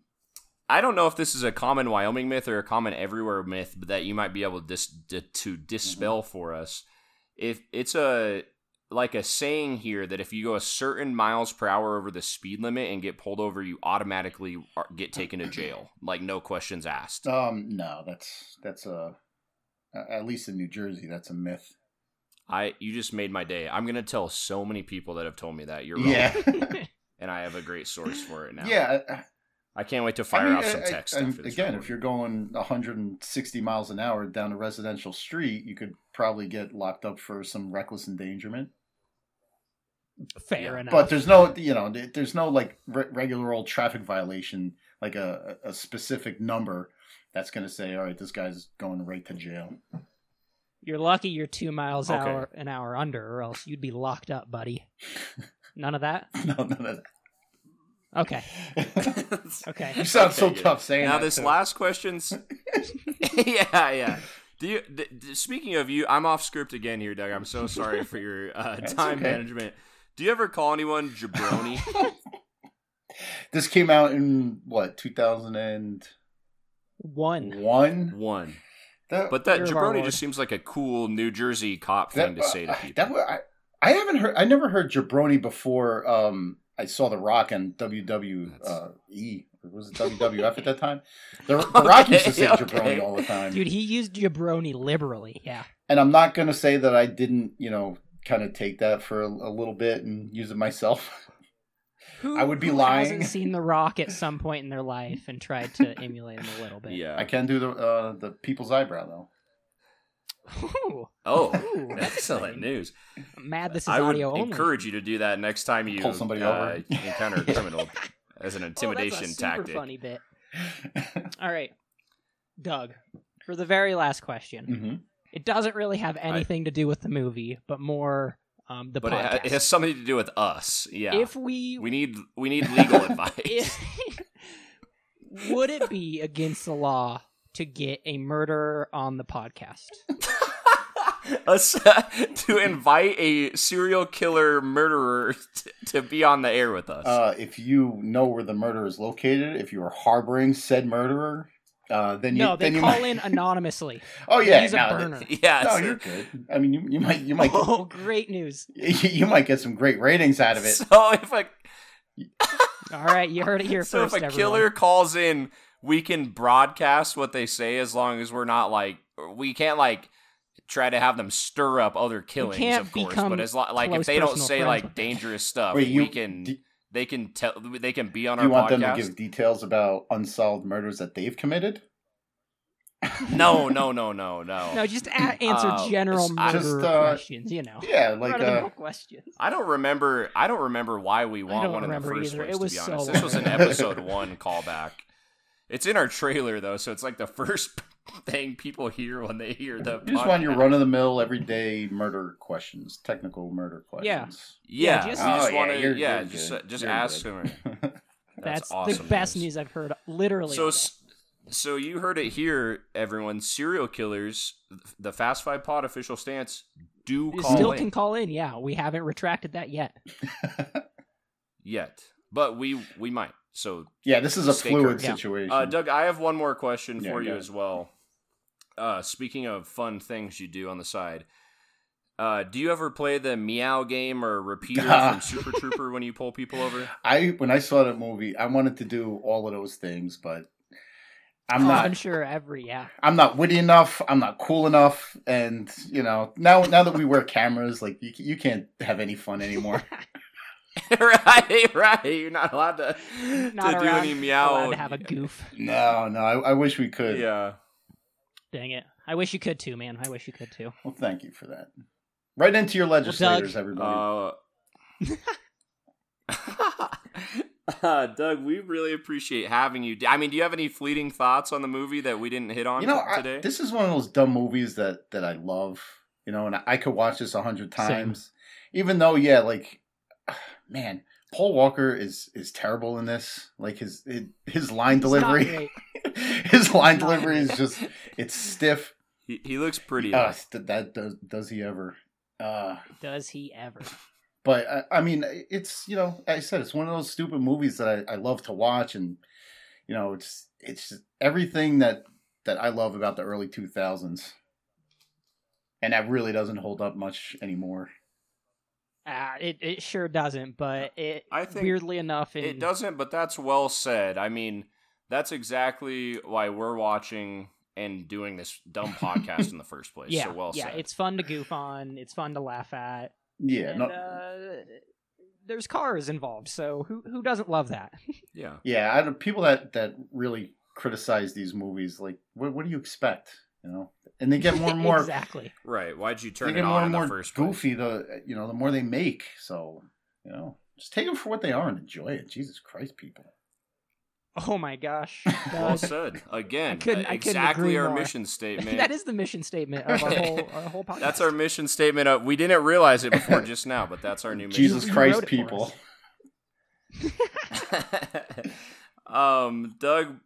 I don't know if this is a common Wyoming myth or a common everywhere myth, but that you might be able to dis- to, to dispel for us. If it's a like a saying here that if you go a certain miles per hour over the speed limit and get pulled over, you automatically get taken to jail, like no questions asked. Um. No. That's that's a. At least in New Jersey, that's a myth. I you just made my day. I'm gonna tell so many people that have told me that you're wrong, Yeah. *laughs* and I have a great source for it now. yeah. I- I can't wait to I fire mean, off some I- I- text and again, if you're going 160 miles an hour down a residential street, you could probably get locked up for some reckless endangerment. Fair Yeah. enough. But there's no, you know, there's no like re- regular old traffic violation, like a, a specific number that's going to say, all right, this guy's going right to jail. You're lucky you're two miles Okay. hour an hour under, or else you'd be locked up, buddy. *laughs* None of that. *laughs* no, none of Okay. that. Okay. *laughs* okay. you sound so Okay, good. tough saying that now that. this too. last question's yeah yeah do you d- d- speaking of you i'm off script again here doug i'm so sorry for your uh, time okay. management do you ever call anyone jabroni *laughs* This came out in what 2001. One. one That, but that Year of our jabroni just seems like a cool new jersey cop thing to say to uh, people That I, I haven't heard. I never heard jabroni before. Um, I saw The Rock on WWE. Uh, e or was it WWF at that time? The, *laughs* the Rock used to say Okay, jabroni all the time. Dude, he used jabroni liberally. Yeah. and I'm not going to say that I didn't, you know, kind of take that for a, a little bit and use it myself. *laughs* Who, I would be who lying. Hasn't *laughs* seen The Rock at some point in their life and tried to emulate him a little bit. yeah I can do the uh, the people's eyebrow though. Ooh, oh Ooh, *laughs* that's excellent news I'm mad this is i would only. encourage you to do that next time you Pull somebody uh, over. encounter a criminal as an Oh, intimidation that's a super tactic funny bit. All right, Doug. For the very last question, hmm it doesn't really have anything to do with the movie, but more um, the but it, podcast. it has something to do with us yeah If we, we need we need legal *laughs* advice if- *laughs* would it be against the law to get a murderer on the podcast? *laughs* Us- to invite a serial killer murderer t- to be on the air with us. Uh, if you know where the murderer is located, if you are harboring said murderer, uh, then you no, they then you call might... in anonymously. *laughs* Oh yeah, Use a no, burner. *laughs* yeah, no, so- you're good. I mean, you, you might you might *laughs* Oh, great news! you might get some great ratings out of it. So if a All right, you heard it here so first. if a everyone. killer calls in, we can broadcast what they say as long as we're not like we can't like try to have them stir up other killings, of course. But as lo- like if they don't say like dangerous stuff, Wait, you we can do, they can tell they can be on do our you want podcast. them to give details about unsolved murders that they've committed? No, *laughs* no, no, no, no. No, just a- answer Uh, general murder Just, uh, questions. You know, Yeah, like uh, questions. I don't remember. I don't remember why we want one in the first either. place. It was to be so honest, this was an episode *laughs* one callback. It's in our trailer though, so it's like the first thing people hear when they hear the. you just want your run of the mill everyday murder questions, technical murder questions. Yeah, Yeah, just- you just Oh, yeah, want to. you're- Yeah, you're just good. uh, just You're ask good. them. *laughs* That's, awesome the best news. news I've heard. Literally. So, so you heard it here, everyone. Serial killers, the Fast Five Pod official stance, do. You call still in can call in. Yeah, we haven't retracted that yet. *laughs* yet, but we we might. So yeah, this is a fluid current. Yeah. situation. Uh, Doug, I have one more question Yeah, for you as well. Uh, speaking of fun things you do on the side, uh, do you ever play the meow game or repeater *laughs* from Super Trooper when you pull people over? I when I saw that movie, I wanted to do all of those things, but I'm Oh, not. I'm sure every yeah. I'm not witty enough. I'm not cool enough, and you know now now that we wear cameras, like you you can't have any fun anymore. *laughs* *laughs* right, right. You're not allowed to, Not to do any meow. allowed to have a goof. No, no, I, I wish we could. Yeah. Dang it! I wish you could too, man. I wish you could too. Well, thank you for that. Write into your legislators, everybody. Uh, *laughs* uh, Doug, we really appreciate having you. I mean, do you have any fleeting thoughts on the movie that we didn't hit on you know, I, today? this is one of those dumb movies that that I love. You know, and I, I could watch this a hundred Same. times. Even though, yeah, like, man, Paul Walker is is terrible in this. Like his his, his line It's delivery, *laughs* his line delivery is just it's stiff. he, he looks pretty. Uh, th- that does does he ever? Uh, Does he ever? but I, I mean, it's you know, I said it's one of those stupid movies that I, I love to watch, and you know, it's it's just everything that that I love about the early two thousands, and that really doesn't hold up much anymore. Uh, it it sure doesn't, but it I think weirdly enough, in, It doesn't, but that's well said. I mean, that's exactly why we're watching and doing this dumb *laughs* podcast in the first place. Yeah, so well yeah, said. it's fun to goof on. It's fun to laugh at. Yeah, and, no, uh, there's cars involved, so who who doesn't love that? *laughs* yeah. yeah. I, people that that really criticize these movies, like, what, what do you expect? You know, and they get more and *laughs* more. exactly. Right. Why'd you They turn it more on in and the more first place? goofy. The you know the more they make. So you know, just take them for what they are and enjoy it. Jesus Christ, people. Oh my gosh. *laughs* Well said. Again, I couldn't- I exactly our more. mission *laughs* statement. that is the mission statement of our whole our whole podcast. That's our mission statement. Of, we didn't realize it before just now, but that's our new mission. Jesus Christ, wrote it for people. Um, Doug,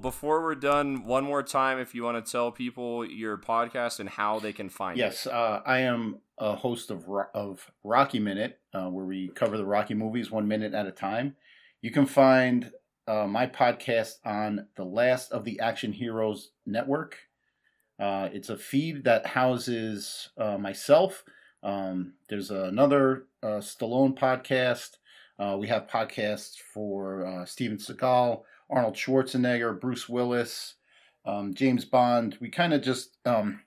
before we're done, one more time, if you want to tell people your podcast and how they can find Yes, it. uh, I am a host of Ro- of Rocky Minute, uh, where we cover the Rocky movies one minute at a time. You can find uh, my podcast on the Last of the Action Heroes Network. Uh, it's a feed that houses uh, myself. Um, there's another uh, Stallone podcast. Uh, we have podcasts for uh, Steven Seagal, Arnold Schwarzenegger, Bruce Willis, um, James Bond. We kind of just um,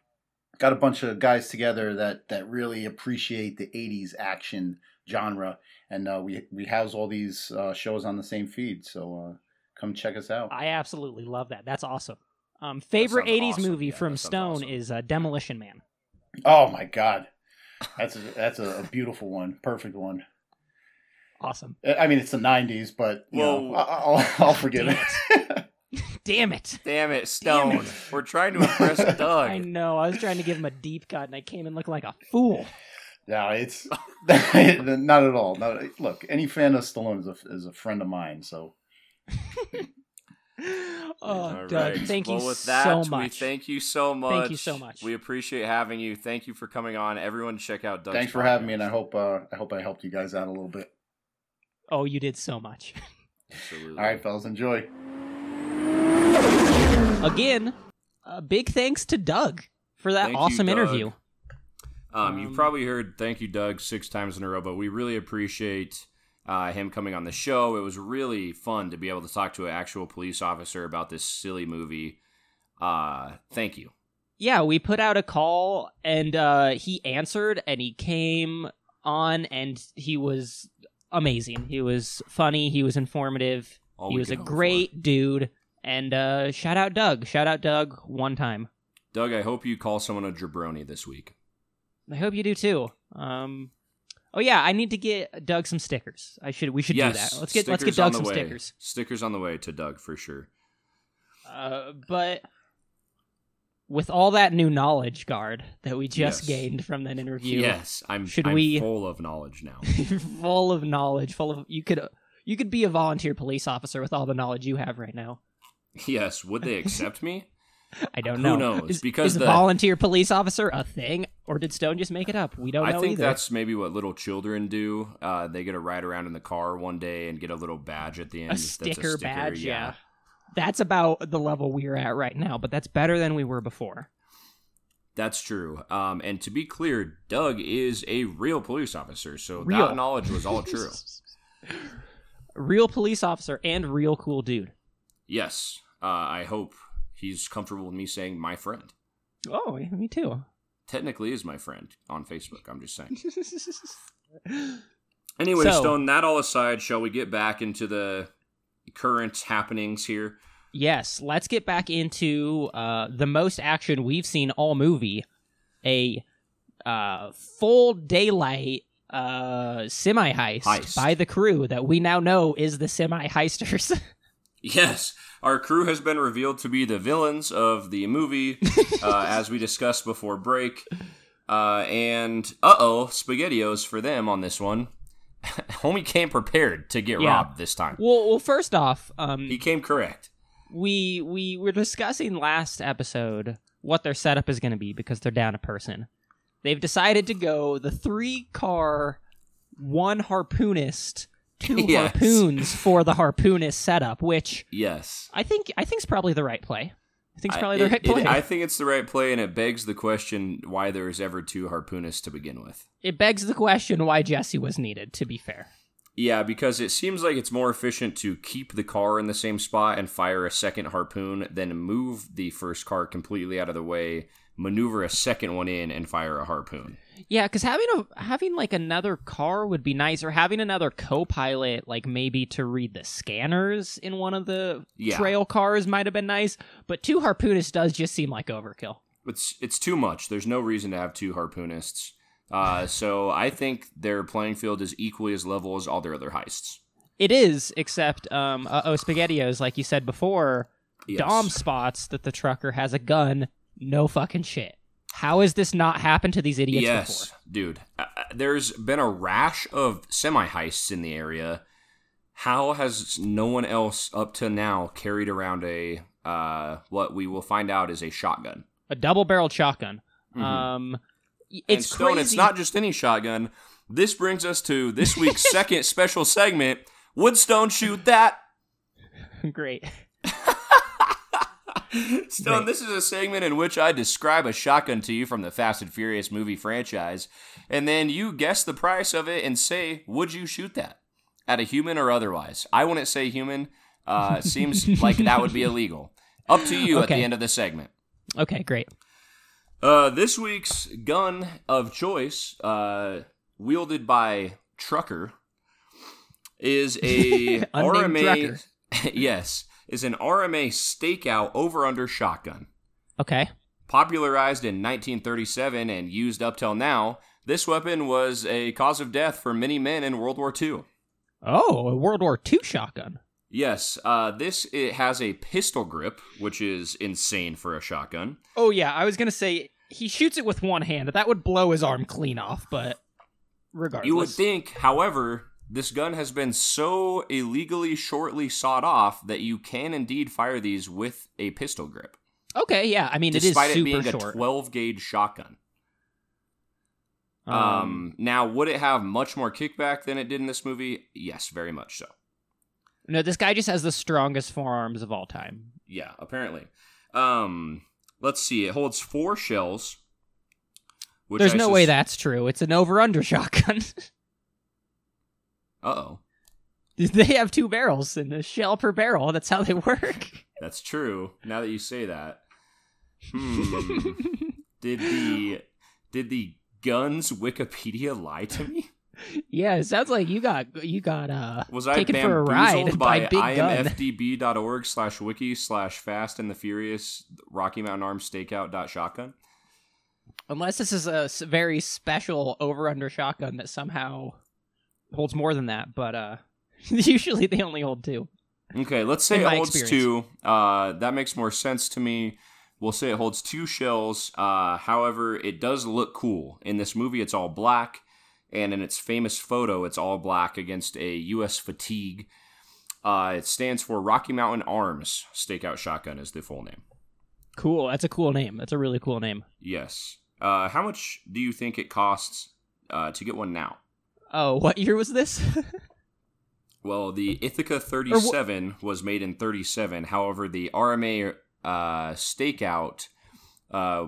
got a bunch of guys together that that really appreciate the 80s action genre and uh, we we house all these uh, shows on the same feed so uh, come check us out I absolutely love that. That's awesome. Um, favorite sounds '80s awesome. movie Yeah, from Stone awesome. is uh, Demolition Man. oh my god that's a, that's a beautiful one perfect one Awesome. i mean it's the 90s but you know Whoa. I- I'll, I'll forgive *laughs* Damn it Damn it. Damn it, Stone. Damn it. We're trying to impress *laughs* Doug. I know. I was trying to give him a deep cut, and I came in looking like a fool. *laughs* no it's not at all no, look any fan of stallone is a, is a friend of mine so Oh, Doug, right. thank you with that, so We much. thank you so much. Thank you so much. We appreciate having you. Thank you for coming on. Everyone, check out Doug. thanks for having me and i hope uh, i hope i helped you guys out a little bit oh, you did so much. Absolutely. all right fellas enjoy Again, a big thanks to Doug for that Thank awesome Doug. interview. Um, you've Um, probably heard "Thank you, Doug" six times in a row, but we really appreciate uh, him coming on the show. It was really fun to be able to talk to an actual police officer about this silly movie. Uh, thank you. Yeah, we put out a call and uh, he answered and he came on and he was amazing. He was funny. He was informative. All he was a hope for. great dude. And uh, shout out Doug. Shout out Doug one time. Doug. I hope you call someone a jabroni this week. I hope you do too. Um, oh yeah, I need to get Doug some stickers. I should. We should yes, do that. Let's get let's get Doug some way. stickers. Stickers on the way to Doug for sure. Uh, but with all that new knowledge, guard that we just Yes. gained from that interview, Yes, I'm. Should I'm we- full of knowledge now? *laughs* full of knowledge, full of you could you could be a volunteer police officer with all the knowledge you have right now. yes. Would they accept me? *laughs* I don't know. Who knows? Is, Because is the- volunteer police officer a thing, or did Stone just make it up? We don't I know think either. that's maybe what little children do. Uh, they get to ride around in the car one day and get a little badge at the end. a That's sticker, badge. Yeah. That's about the level we're at right now, but that's better than we were before. That's true. Um, and to be clear, Doug is a real police officer, so Real. that knowledge was all true. *laughs* real police officer and real cool dude. yes. Uh, I hope he's comfortable with me saying my friend. Oh, yeah, me too. Technically, is my friend on Facebook. I'm just saying. *laughs* Anyway, So- Stone, that all aside, shall we get back into the current happenings here? Yes, let's get back into uh, the most action we've seen all movie. A uh, full daylight uh, semi heist by the crew that we now know is the semi heisters. *laughs* Yes, our crew has been revealed to be the villains of the movie, *laughs* uh, as we discussed before break. Uh, and uh oh, SpaghettiOs for them on this one. *laughs* Homie came prepared to get Yeah. robbed this time. well, well, first off, um, He came correct. we we were discussing last episode what their setup is going to be because they're down a person. They've decided to go the three car, one harpoonist, two *laughs* Yes. harpoons for the harpoonist setup, which Yes. I think I think's probably the right play. I think it's I- the it- right it- play. I think it's the right play, and it begs the question why there is ever two harpoonists to begin with. it begs the question why Jesse was needed. To be fair, Yeah, because it seems like it's more efficient to keep the car in the same spot and fire a second harpoon than move the first car completely out of the way, maneuver a second one in, and fire a harpoon. Yeah, because having a having like another car would be nice, or having another co-pilot, like maybe to read the scanners in one of the Yeah. trail cars, might have been nice. But two harpoonists does just seem like overkill. It's it's too much. There's no reason to have two harpoonists. Uh, so I think their playing field is equally as level as all their other heists. It is, except um, uh oh, Spaghettios, like you said before, Yes. Dom spots that the trucker has a gun. No fucking shit. How has this not happened to these idiots yes, before? dude. Uh, uh, there's been a rash of semi heists in the area. How has no one else up to now carried around a uh, what we will find out is a shotgun? A double-barreled shotgun. Mhm. Um, y- and it's Stone, crazy. it's not just any shotgun. This brings us to this week's *laughs* second special segment. Would Stone shoot that? *laughs* great. *laughs* Stone, Right. this is a segment in which I describe a shotgun to you from the Fast and Furious movie franchise, and then you guess the price of it and say, would you shoot that? At a human or otherwise? I wouldn't say human. Uh, seems *laughs* like that would be illegal. Up to you at the end of the segment. Okay, great. Uh, this week's gun of choice, uh, wielded by Trucker, is a *laughs* RMA. yes, is an RMA stakeout over under shotgun. Okay. Popularized in 1937 and used up till now, this weapon was a cause of death for many men in World War II. Oh, a World War II shotgun. Yes, uh, this it has a pistol grip, which is insane for a shotgun. Oh yeah, I was gonna say he shoots it with one hand. That would blow his arm clean off, but regardless, You would think, however, this gun has been so illegally shortly sawed off that you can indeed fire these with a pistol grip, Okay, yeah. I mean, despite it is it being short. a 12 gauge shotgun. Um, now, would it have much more kickback than it did in this movie? Yes, very much so. no, this guy just has the strongest forearms of all time. Yeah, apparently. Um, let's see. It holds four shells. There's I no sus- way that's true. It's an over/under *laughs* shotgun. Uh-oh. *laughs* they have two barrels and a shell per barrel. That's how they work. *laughs* That's true. Now that you say that. *laughs* Hmm. did the did the guns Wikipedia lie to me? yeah, it sounds like you got you got uh Was I taken for a bamboozled ride by, by Big imfdb.org slash wiki slash fast and the furious Rocky Mountain Arms stakeout dot shotgun? Unless this is a very special over/under shotgun that somehow holds more than that, but uh *laughs* usually they only hold two. Okay, let's say it holds experience. two. Uh, that makes more sense to me. We'll say it holds two shells. Uh, however, it does look cool. In this movie, it's all black, and in its famous photo, it's all black against a U.S. fatigue. Uh, it stands for Rocky Mountain Arms Stakeout Shotgun, is the full name. Cool. That's a cool name. That's a really cool name. Yes. Uh, how much do you think it costs uh, to get one now? Oh, what year was this? *laughs* Well, the Ithaca 37 was made in 37. However, the RMA uh, stakeout, uh,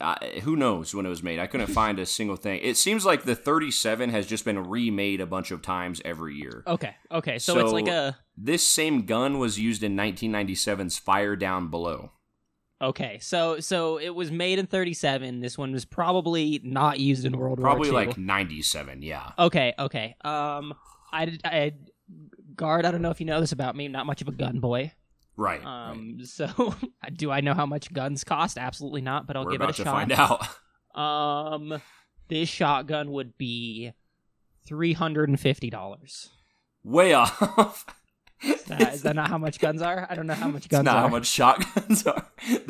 uh, who knows when it was made? I couldn't *laughs* find a single thing. It seems like the 37 has just been remade a bunch of times every year. okay. Okay. So, it's like a This same gun was used in 1997's Fire Down Below. Okay, so so it was made in 37. This one was probably not used in World Probably War II. Probably like 97, yeah. Okay, okay. Um, I, I guard. I don't know if you know this about me. I'm not much of a gun boy. Right. right. Um, so *laughs* do I know how much guns cost? Absolutely not. But I'll We're give it a shot. to find out. *laughs* Um, this shotgun would be three hundred and fifty dollars. Way off. *laughs* Is *laughs* that, is that not how much guns are? I don't know how much guns are. It's not are. how much shotguns are.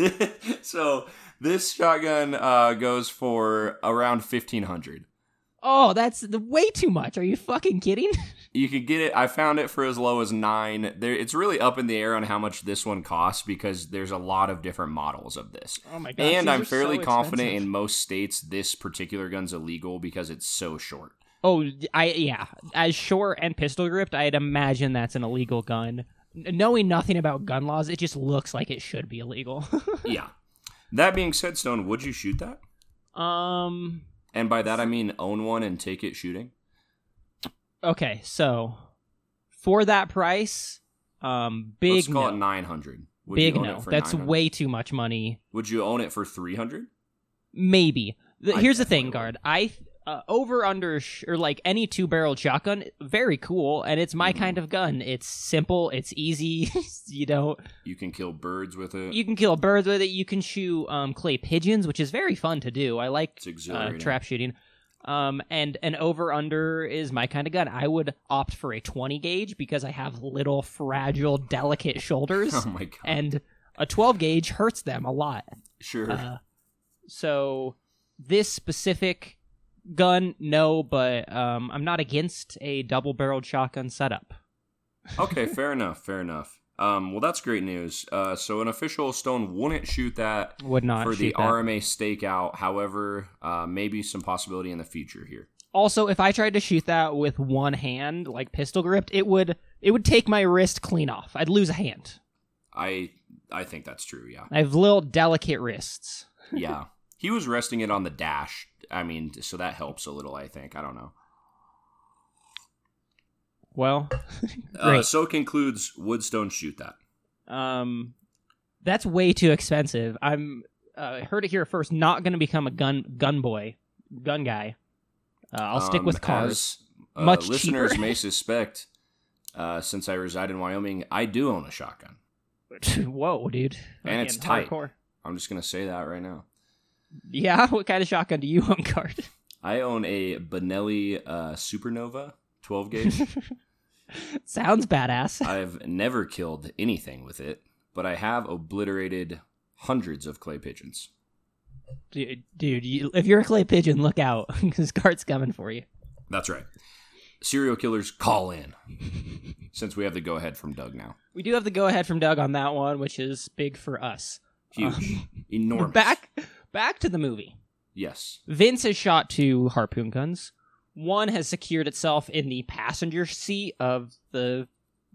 *laughs* so this shotgun uh, goes for around 1500 Oh, that's the, way too much. Are you fucking kidding? *laughs* You could get it. I found it for as low as nine. There, it's really up in the air on how much this one costs because there's a lot of different models of this. Oh my god! and I'm fairly so confident in most states this particular gun's illegal because it's so short. Oh, I yeah. As short and pistol gripped, I'd imagine that's an illegal gun. N- knowing nothing about gun laws, it just looks like it should be illegal. *laughs* yeah. That being said, Stone, would you shoot that? um. And by that I mean own one and take it shooting. Okay, so for that price, um, big Let's call no. it nine hundred. big no. That's way too much money. Would you own it for three hundred? Maybe. The, here's the thing, guard. I uh, over under sh- or like any two barrel shotgun, very cool, and it's my Mhm. kind of gun. It's simple. It's easy. *laughs* you know, You can kill birds with it. you can kill birds with it. You can shoot um, clay pigeons, which is very fun to do. I like uh, trap shooting. Um, and an over under is my kind of gun. I would opt for a 20 gauge because I have little fragile, delicate shoulders, *laughs* Oh my god. and a 12 gauge hurts them a lot. sure. Uh, so this specific gun, no, but um, I'm not against a double barreled shotgun setup. okay, *laughs* fair enough. Fair enough. Um, well, that's great news. Uh, so an official Stone wouldn't shoot that Would not for the that. RMA stakeout. However, uh, maybe some possibility in the future here. Also, if I tried to shoot that with one hand, like pistol gripped, it would it would take my wrist clean off. I'd lose a hand. I I think that's true. Yeah, I have little delicate wrists. *laughs* yeah. He was resting it on the dash. I mean, so that helps a little. I think. I don't know. Well, *laughs* Uh, so concludes Would Stone shoot that. um, that's way too expensive. I'm uh, heard it here first. Not going to become a gun gun boy, gun guy. Uh, I'll stick Um, with cars. as, uh, Much listeners cheaper. may *laughs* suspect. Uh, since I reside in Wyoming, I do own a shotgun. *laughs* Whoa, dude! And it's tight. hardcore. I'm just gonna say that right now. Yeah, *laughs* what kind of shotgun do you own, Guard? I own a Benelli uh, Supernova 12 gauge. *laughs* Sounds badass. *laughs* I've never killed anything with it, but I have obliterated hundreds of clay pigeons. dude, dude you, if you're a clay pigeon, look out, because Guard's coming for you. That's right. Serial killers call in. Since we have the go ahead from Doug now. We do have the go ahead from Doug on that one, which is big for us. Huge. Enormous. Back, back to the movie. Yes. Vince has shot two harpoon guns. One has secured itself in the passenger seat of the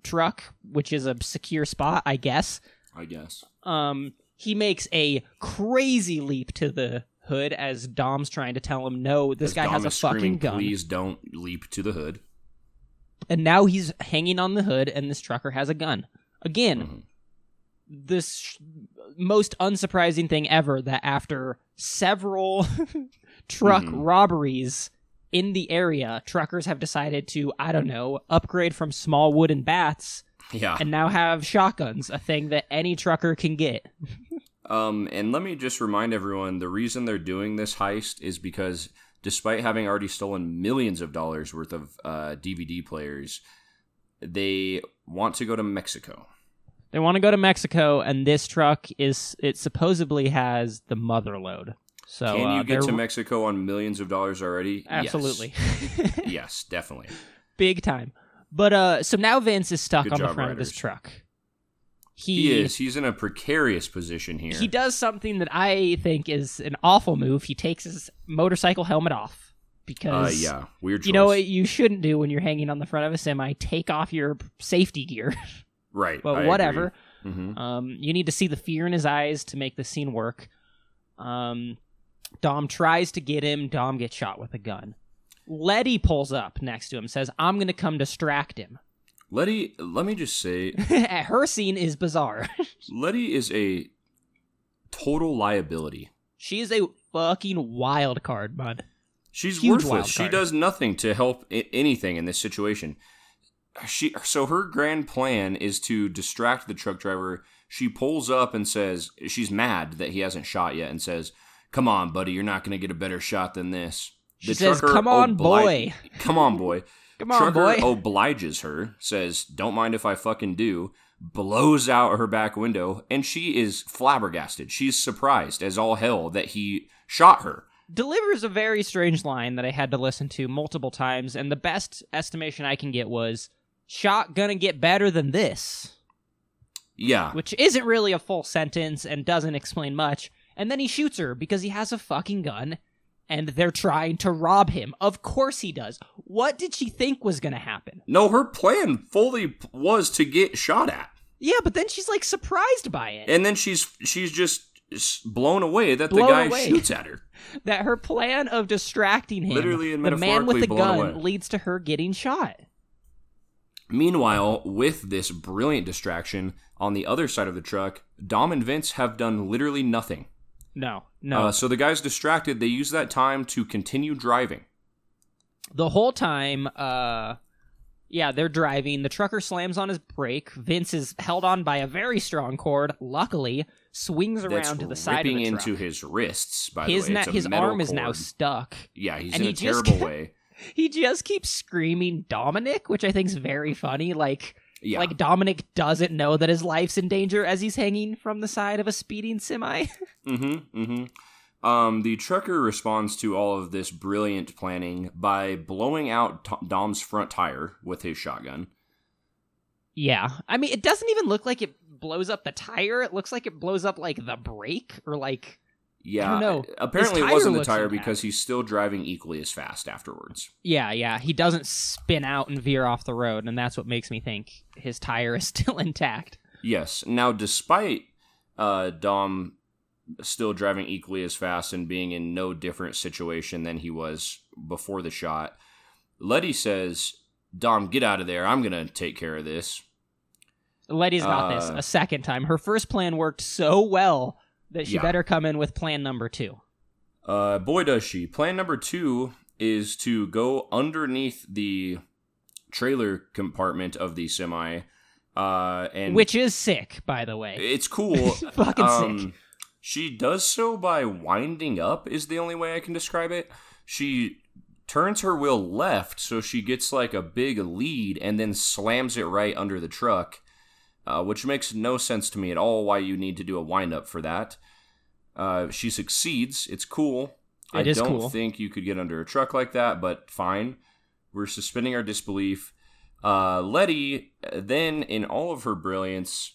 truck, which is a secure spot, I guess. I guess. Um, he makes a crazy leap to the hood as Dom's trying to tell him, "No, this As guy Dom has a fucking gun." Please don't leap to the hood. And now he's hanging on the hood, and this trucker has a gun. Again, Mhm. This sh- most unsurprising thing ever that after several *laughs* truck Mhm. robberies in the area, truckers have decided to, I don't know, upgrade from small wooden bats Yeah. and now have shotguns, a thing that any trucker can get. Um, and let me just remind everyone the reason they're doing this heist is because despite having already stolen millions of dollars worth of uh, DVD players, they want to go to Mexico. They want to go to Mexico, and this truck is it supposedly has the mother lode. So Can uh, you get to Mexico on millions of dollars already? Absolutely, Yes, *laughs* yes definitely. big time. But uh, so now Vince is stuck Good on the front of this truck. He is. He's in a precarious position here. He does something that I think is an awful move. He takes his motorcycle helmet off Uh, because yeah, weird. Choice. you know what you shouldn't do when you're hanging on the front of a semi. Take off your safety gear. *laughs* Right. but whatever. hmm Um, you need to see the fear in his eyes to make the scene work. Um, Dom tries to get him. Dom gets shot with a gun. Letty pulls up next to him, says, "I'm going to come distract him." Letty, let me just say, *laughs* Her scene is bizarre. *laughs* Letty is a total liability. She is a fucking wild card, bud. She's Huge worthless. She does nothing to help I- anything in this situation. She so her grand plan is to distract the truck driver. She pulls up and says she's mad that he hasn't shot yet and says, "Come on, buddy, you're not going to get a better shot than this." She says, "Come on, boy." Come on, boy." *laughs* Come on, Trucker boy. obliges her, says, "Don't mind if I fucking do." Blows out her back window, and she is flabbergasted. She's surprised as all hell that he shot her. delivers a very strange line that I had to listen to multiple times, and the best estimation I can get was shot gonna get better than this, Yeah, which isn't really a full sentence and doesn't explain much. And then he shoots her because he has a fucking gun and they're trying to rob him. Of course he does. What did she think was gonna happen? No, her plan fully was to get shot at, Yeah, but then she's like surprised by it. and then she's she's just blown away that Blown the guy away. shoots at her. *laughs* that her plan of distracting him, Literally and the man with the gun, away. leads to her getting shot. Meanwhile, with this brilliant distraction on the other side of the truck, Dom and Vince have done literally nothing. No, no. Uh, so the guy's distracted. They use that time to continue driving. the whole time uh yeah they're driving the trucker slams on his brake vince is held on by a very strong cord luckily swings That's around to the side of the truck into his wrists. By his the way, na- his arm is now stuck Yeah, he's and in he a terrible way. He just keeps screaming dominic which i think is very funny like Yeah, like dominic doesn't know that his life's in danger as he's hanging from the side of a speeding semi *laughs* Mm-hmm. Mm-hmm. Um, the trucker responds to all of this brilliant planning by blowing out Dom's front tire with his shotgun. yeah i mean it doesn't even look like it blows up the tire it looks like it blows up like the brake or like Yeah, don't apparently it wasn't the tire because he's still driving equally as fast afterwards. Yeah, yeah. He doesn't spin out and veer off the road, and that's what makes me think his tire is *laughs* still intact. Yes. Now, despite uh, Dom still driving equally as fast and being in no different situation than he was before the shot, Letty says, "Dom, get out of there. I'm gonna take care of this." Letty's got this Uh, a second time. Her first plan worked so well that she Yeah. better come in with plan number two. Uh, boy, does she. Plan number two is to go underneath the trailer compartment of the semi, uh, and Which is sick, by the way. it's cool. *laughs* Fucking Um, sick. She does so by winding up, is the only way I can describe it. She turns her wheel left, so she gets like a big lead and then slams it right under the truck, uh, which makes no sense to me at all why you need to do a windup for that. Uh, she succeeds. It's cool. I It is don't cool. think you could get under a truck like that, but fine. We're suspending our disbelief. Uh, Letty, then, in all of her brilliance,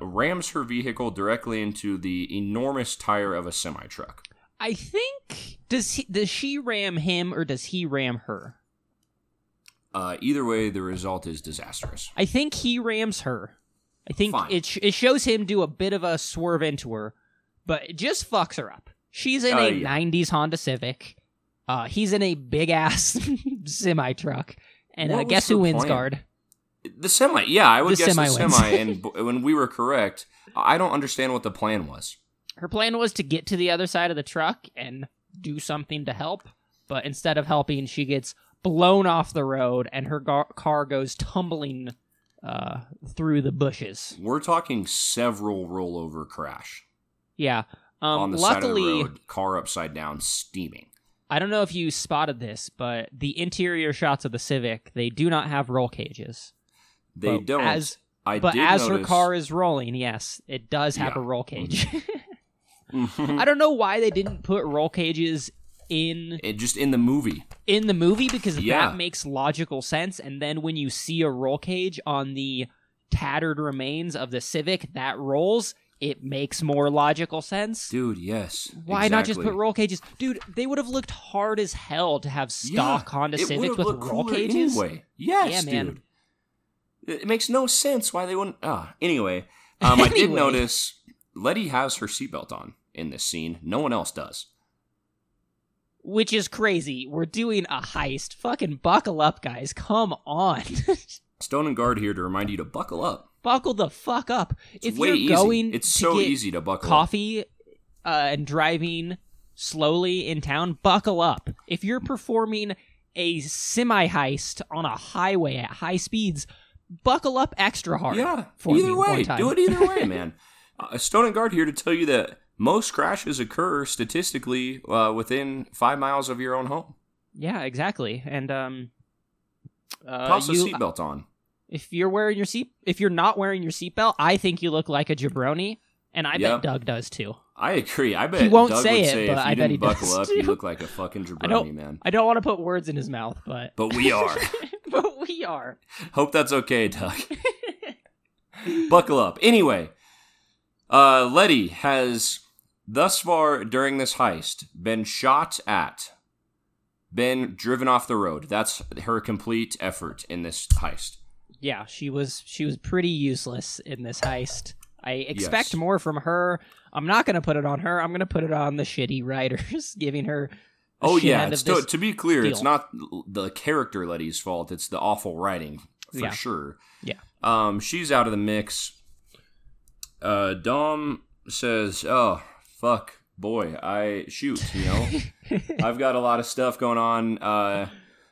rams her vehicle directly into the enormous tire of a semi truck. I think does he, does she ram him or does he ram her? Uh, either way, the result is disastrous. I think he rams her. I think Fine. it sh- it shows him do a bit of a swerve into her, but it just fucks her up. She's in Uh, a yeah. '90s Honda Civic. Uh, he's in a big ass *laughs* semi truck, and uh, guess who wins? plan? Guard. The semi, yeah, I would The guess semi the semi. and b- when we were correct, I don't understand what the plan was. Her plan was to get to the other side of the truck and do something to help, but instead of helping, she gets blown off the road, and her gar- car goes tumbling uh, through the bushes. We're talking several rollover crash Yeah. Um, on the luckily, side of the road, car upside down, steaming. I don't know if you spotted this, but the interior shots of the Civic they do not have roll cages. They But don't. As, I but as her car is rolling, yes, it does have Yeah. a roll cage. Mhm. *laughs* I don't know why they *laughs* didn't put roll cages in just in the movie. in the movie because Yeah. that makes logical sense. And then when you see a roll cage on the tattered remains of the Civic that rolls, it makes more logical sense. Dude, yes. Why not just put roll cages? Dude, they would have looked hard as hell to have stock Yeah, Honda Civics with roll cages. Anyway. Yes, Yeah, man. dude. It makes no sense why they wouldn't. Ah, anyway, um, I did *laughs* notice Letty has her seatbelt on in this scene. No one else does. Which is crazy. We're doing a heist. Fucking buckle up, guys. Come on. *laughs* Stone and Guard here to remind you to buckle up. buckle the fuck up. It's if way you're easy. going it's to so easy to buckle coffee uh, and driving slowly in town, buckle up. If you're performing a semi heist on a highway at high speeds, buckle up extra hard. Yeah, for either way, do it either way, *laughs* man. Uh, Stone and Guard here to tell you that most crashes occur statistically uh, within five miles of your own home. Yeah, exactly. And um, uh, Toss a seatbelt on. if you're wearing your seat, if you're not wearing your seatbelt, I think you look like a jabroni, and I Yeah. bet Doug does too. I agree. I bet He won't Doug say it, say but I bet he buckle does, up, you look like a fucking *laughs* I jabroni, don't- man. I don't want to put words in his mouth, but But we are. *laughs* but we are. *laughs* Hope that's okay, Doug. Buckle up. Anyway, uh, Letty has thus far during this heist been shot at, been driven off the road. That's her complete effort in this heist. Yeah, she was she was pretty useless in this heist. I expect Yes. more from her. I'm not going to put it on her. I'm going to put it on the shitty writers, *laughs* giving her. Oh yeah, end it's of to, to be clear, it's not the character Letty's fault. It's the awful writing for Yeah. sure. Yeah. Um, she's out of the mix. Uh, Dom says, "Oh fuck, boy, I shoot. You know, *laughs* I've got a lot of stuff going on. Uh,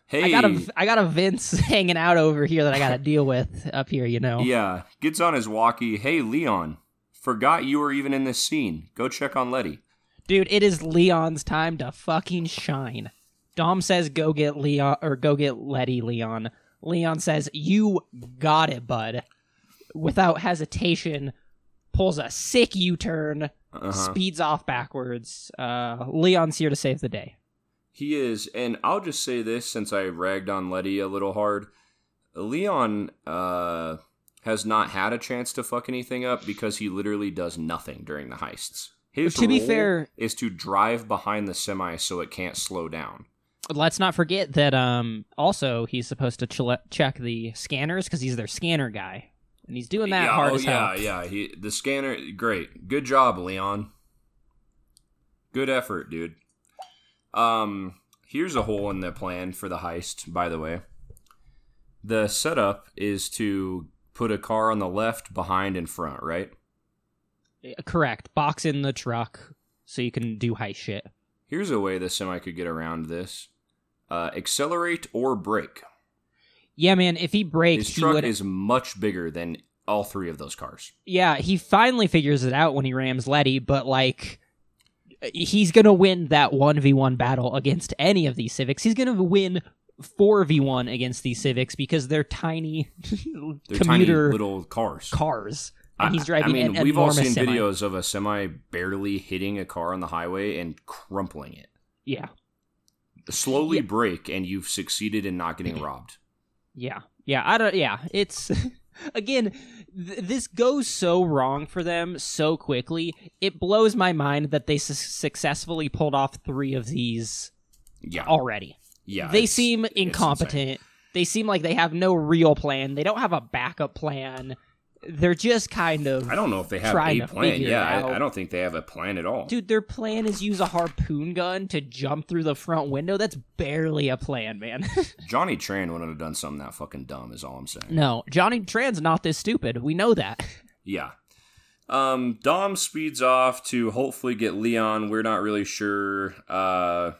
hey, I got a I got a Vince *laughs* hanging out over here that I got to deal with up here. You know. yeah, gets on his walkie. Hey, Leon, forgot you were even in this scene. Go check on Letty. Dude, it is Leon's time to fucking shine. Dom says go get Leon or go get Letty Leon. Leon says you got it, bud. Without hesitation, pulls a sick U-turn, Uh-huh. speeds off backwards. Uh, Leon's here to save the day. He is, and I'll just say this since I ragged on Letty a little hard. Leon uh, has not had a chance to fuck anything up because he literally does nothing during the heists. His To be fair- is to drive behind the semi so it can't slow down. Let's not forget that um also he's supposed to chele- check the scanners because he's their scanner guy, and he's doing that yeah, hard oh, as yeah, hell. yeah. He the scanner, great, good job, Leon. Good effort, dude. Um, here's a hole in the plan for the heist. By the way, the setup is to put a car on the left, behind, and front. Right. Correct. Box in the truck so you can do high shit. Here's a way the semi could get around this: uh, accelerate or brake. Yeah, man. If he breaks, His truck would. is much bigger than all three of those cars. Yeah, he finally figures it out when he rams Letty, but like he's gonna win that one v one battle against any of these civics. He's gonna win four v one against these civics because they're tiny *laughs* They're commuter tiny little cars. cars, and he's I- driving I mean, an we've all seen semi. videos of a semi barely hitting a car on the highway and crumpling it. Yeah, Slowly Yeah. brake, and you've succeeded in not getting robbed. Yeah, yeah. I don't. Yeah, it's *laughs* again. Th- this goes so wrong for them so quickly. It blows my mind that they su- successfully pulled off three of these Yeah, already. yeah. they seem incompetent. They seem like they have no real plan. They don't have a backup plan. They're just kind of I don't know if they have a plan. Yeah. I, I don't think they have a plan at all. Dude, their plan is use a harpoon gun to jump through the front window. That's barely a plan, man. *laughs* Johnny Tran wouldn't have done something that fucking dumb. Is all I'm saying. no, Johnny Tran's not this stupid. We know that. Yeah. Um, Dom speeds off to hopefully get Leon. We're not really sure. Uh,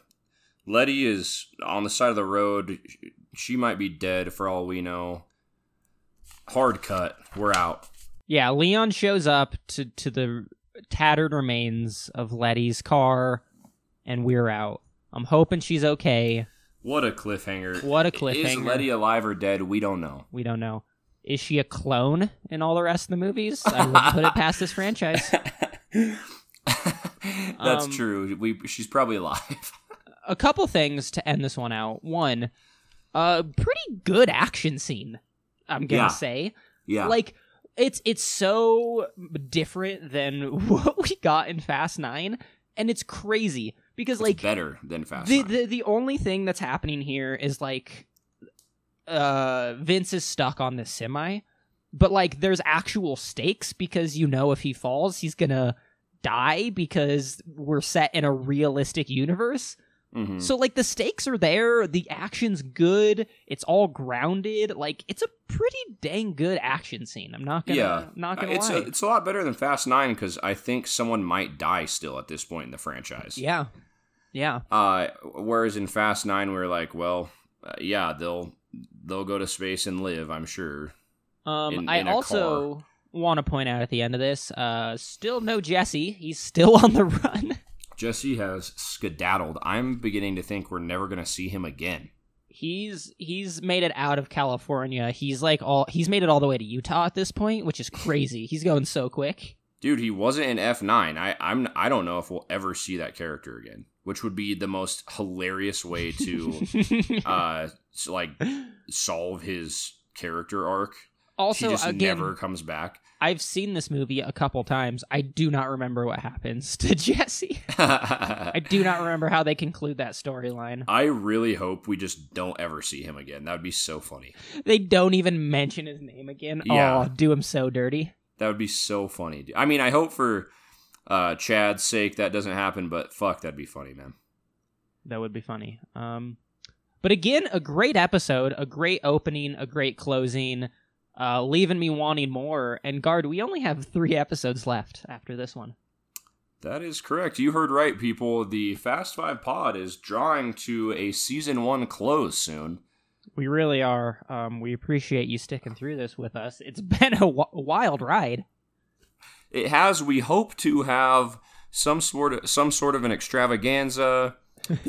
Letty is on the side of the road. She might be dead for all we know. Hard cut. We're out. Yeah, Leon shows up to to the tattered remains of Letty's car, and we're out. I'm hoping she's okay. What a cliffhanger. What a cliffhanger! Is. Letty alive or dead? We don't know. We don't know. Is she a clone in all the rest of the movies? I wouldn't put it past this franchise. *laughs* That's Um, true. We she's probably alive. *laughs* A couple things to end this one out. One, a pretty good action scene. I'm gonna Yeah. say, yeah. like it's it's so different than *laughs* what we got in Fast Nine, and it's crazy because like better than Fast the, Nine. the the only thing that's happening here is like uh Vince is stuck on this semi but like there's actual stakes because you know if he falls he's gonna die because we're set in a realistic universe Mhm. So like the stakes are there, the action's good, it's all grounded. Like it's a pretty dang good action scene. I'm not gonna yeah, not gonna it's lie. a, it's a lot better than Fast Nine because I think someone might die still at this point in the franchise. yeah. Yeah. Uh, whereas in Fast Nine, we're like, well, uh, yeah, they'll they'll go to space and live. I'm sure. Um In- I in also want to point out at the end of this, uh still no Jesse. He's still *laughs* on the run. Jesse has skedaddled. I'm beginning to think we're never going to see him again. he's he's made it out of California. He's like all he's made it all the way to Utah at this point, which is crazy. he's going so quick. Dude, he wasn't in F9. I I'm I don't know if we'll ever see that character again, which would be the most hilarious way to *laughs* uh like solve his character arc. also, he just again, never comes back. I've seen this movie a couple times. I do not remember what happens to *laughs* Jesse. I do not remember how they conclude that storyline. I really hope we just don't ever see him again. That would be so funny. They don't even mention his name again. Yeah. Oh, do him so dirty. That would be so funny. I mean, I hope for uh, Chad's sake that doesn't happen, but fuck, that'd be funny, man. That would be funny. Um, but again, a great episode, a great opening, a great closing, uh, leaving me wanting more. And Guard, we only have three episodes left after this one. That is correct. You heard right, people. The Fast Five pod is drawing to a season one close soon. We really are. Um, we appreciate you sticking through this with us. It's *laughs* been a w- wild ride. It has. We hope to have some sort of some sort of an extravaganza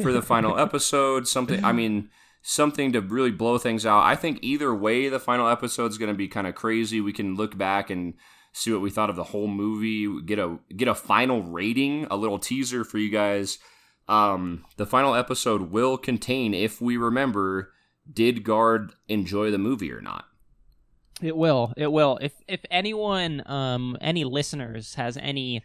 for the final *laughs* episode. Something. I mean, something to really blow things out. I think either way, the final episode is going to be kind of crazy. We can look back and see what we thought of the whole movie. Get a get a final rating, a little teaser for you guys. Um, the final episode will contain, if we remember, did Guard enjoy the movie or not? It will. It will. If if anyone, um, any listeners has any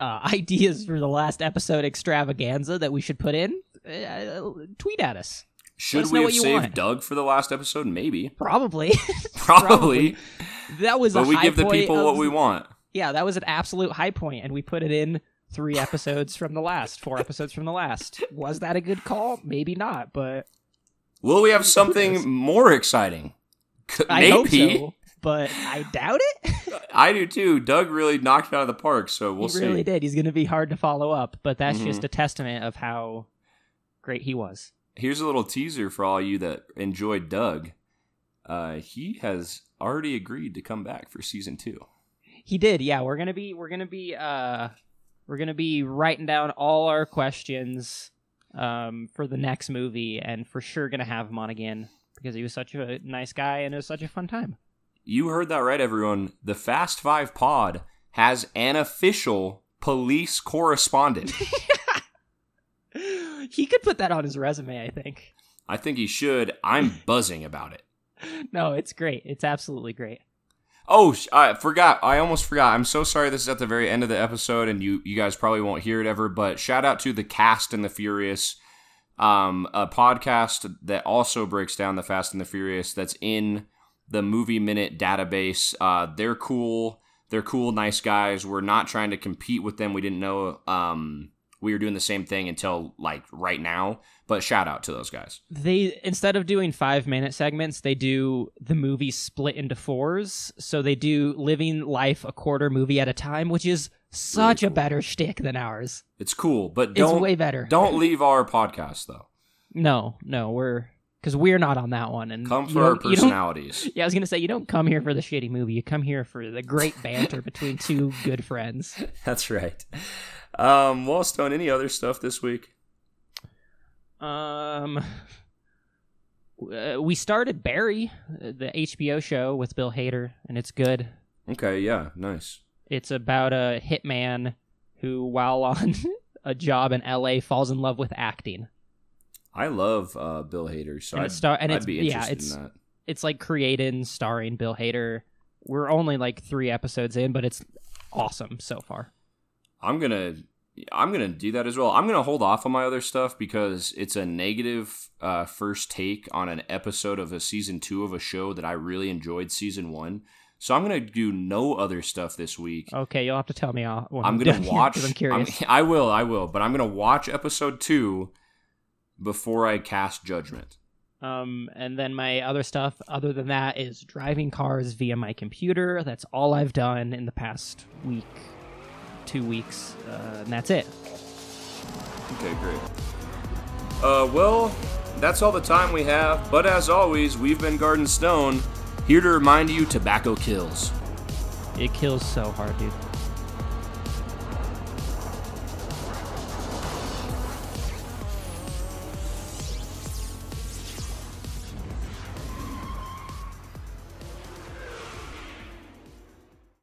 uh, *laughs* ideas for the last episode extravaganza that we should put in, uh, tweet at us. Should we have saved want. Doug for the last episode? Maybe. Probably. *laughs* *laughs* Probably. that was. But a we give the people of- what we want. Yeah, that was an absolute high point, and we put it in three episodes from the last, four episodes from the last. Was that a good call? Maybe not, but Will we have something more exciting? C- I Maybe. hope so. But I doubt it. *laughs* I do too. Doug really knocked it out of the park, so we'll he see. He really did. He's going to be hard to follow up, but that's Mhm. just a testament of how great he was. Here's a little teaser for all you that enjoyed Doug. Uh, he has already agreed to come back for season two. He did. Yeah, we're going to be we're to be uh we're to be writing down all our questions um for the next movie and for sure going to have him on again because he was such a nice guy and it was such a fun time. You heard that right, everyone. The Fast Five Pod has an official police correspondent. *laughs* he could put that on his resume, I think. I think he should. I'm *laughs* buzzing about it. No, it's great. It's absolutely great. Oh, I forgot. I almost forgot. I'm so sorry. This is at the very end of the episode, and you you guys probably won't hear it ever. But shout out to the Cast and the Furious, um, a podcast that also breaks down the Fast and the Furious. That's in the Movie Minute database. Uh, they're cool. They're cool, nice guys. We're not trying to compete with them. We didn't know um, we were doing the same thing until like right now. But shout out to those guys. They instead of doing five minute segments, they do the movie split into fours. So they do living life a quarter movie at a time, which is such a cool. better shtick than ours. It's cool, but It's don't way better. don't leave our podcast though. No, no, we're because we're not on that one. And Come for our don't- you don't- personalities. *laughs* Yeah, I was gonna say you don't come here for the shitty movie. You come here for the great banter between two *laughs* good friends. That's right. Um, well, Stone, any other stuff this week? Um, uh, we started Barry, the HBO show with Bill Hader, and it's good. Okay, yeah, nice. It's about a hitman who, while on *laughs* a job in LA, falls in love with acting. I love uh, Bill Hader, so And I'd, it's star- and I'd it's- be yeah, interested it's- in that. It's like created starring Bill Hader. We're only like three episodes in, but it's awesome so far. I'm gonna, I'm gonna do that as well. I'm gonna hold off on my other stuff because it's a negative uh, first take on an episode of a season two of a show that I really enjoyed season one. So I'm gonna do no other stuff this week. Okay, you'll have to tell me. I'm I'm gonna here, I'm curious. I will. I will. But I'm gonna watch episode two, before I cast judgment. Um, and then my other stuff, other than that, is driving cars via my computer. That's all I've done in the past week, two weeks, uh, and that's it. Okay, great. Uh, well, that's all the time we have. But as always, we've been Guard and Stone, here to remind you tobacco kills. It kills so hard, dude.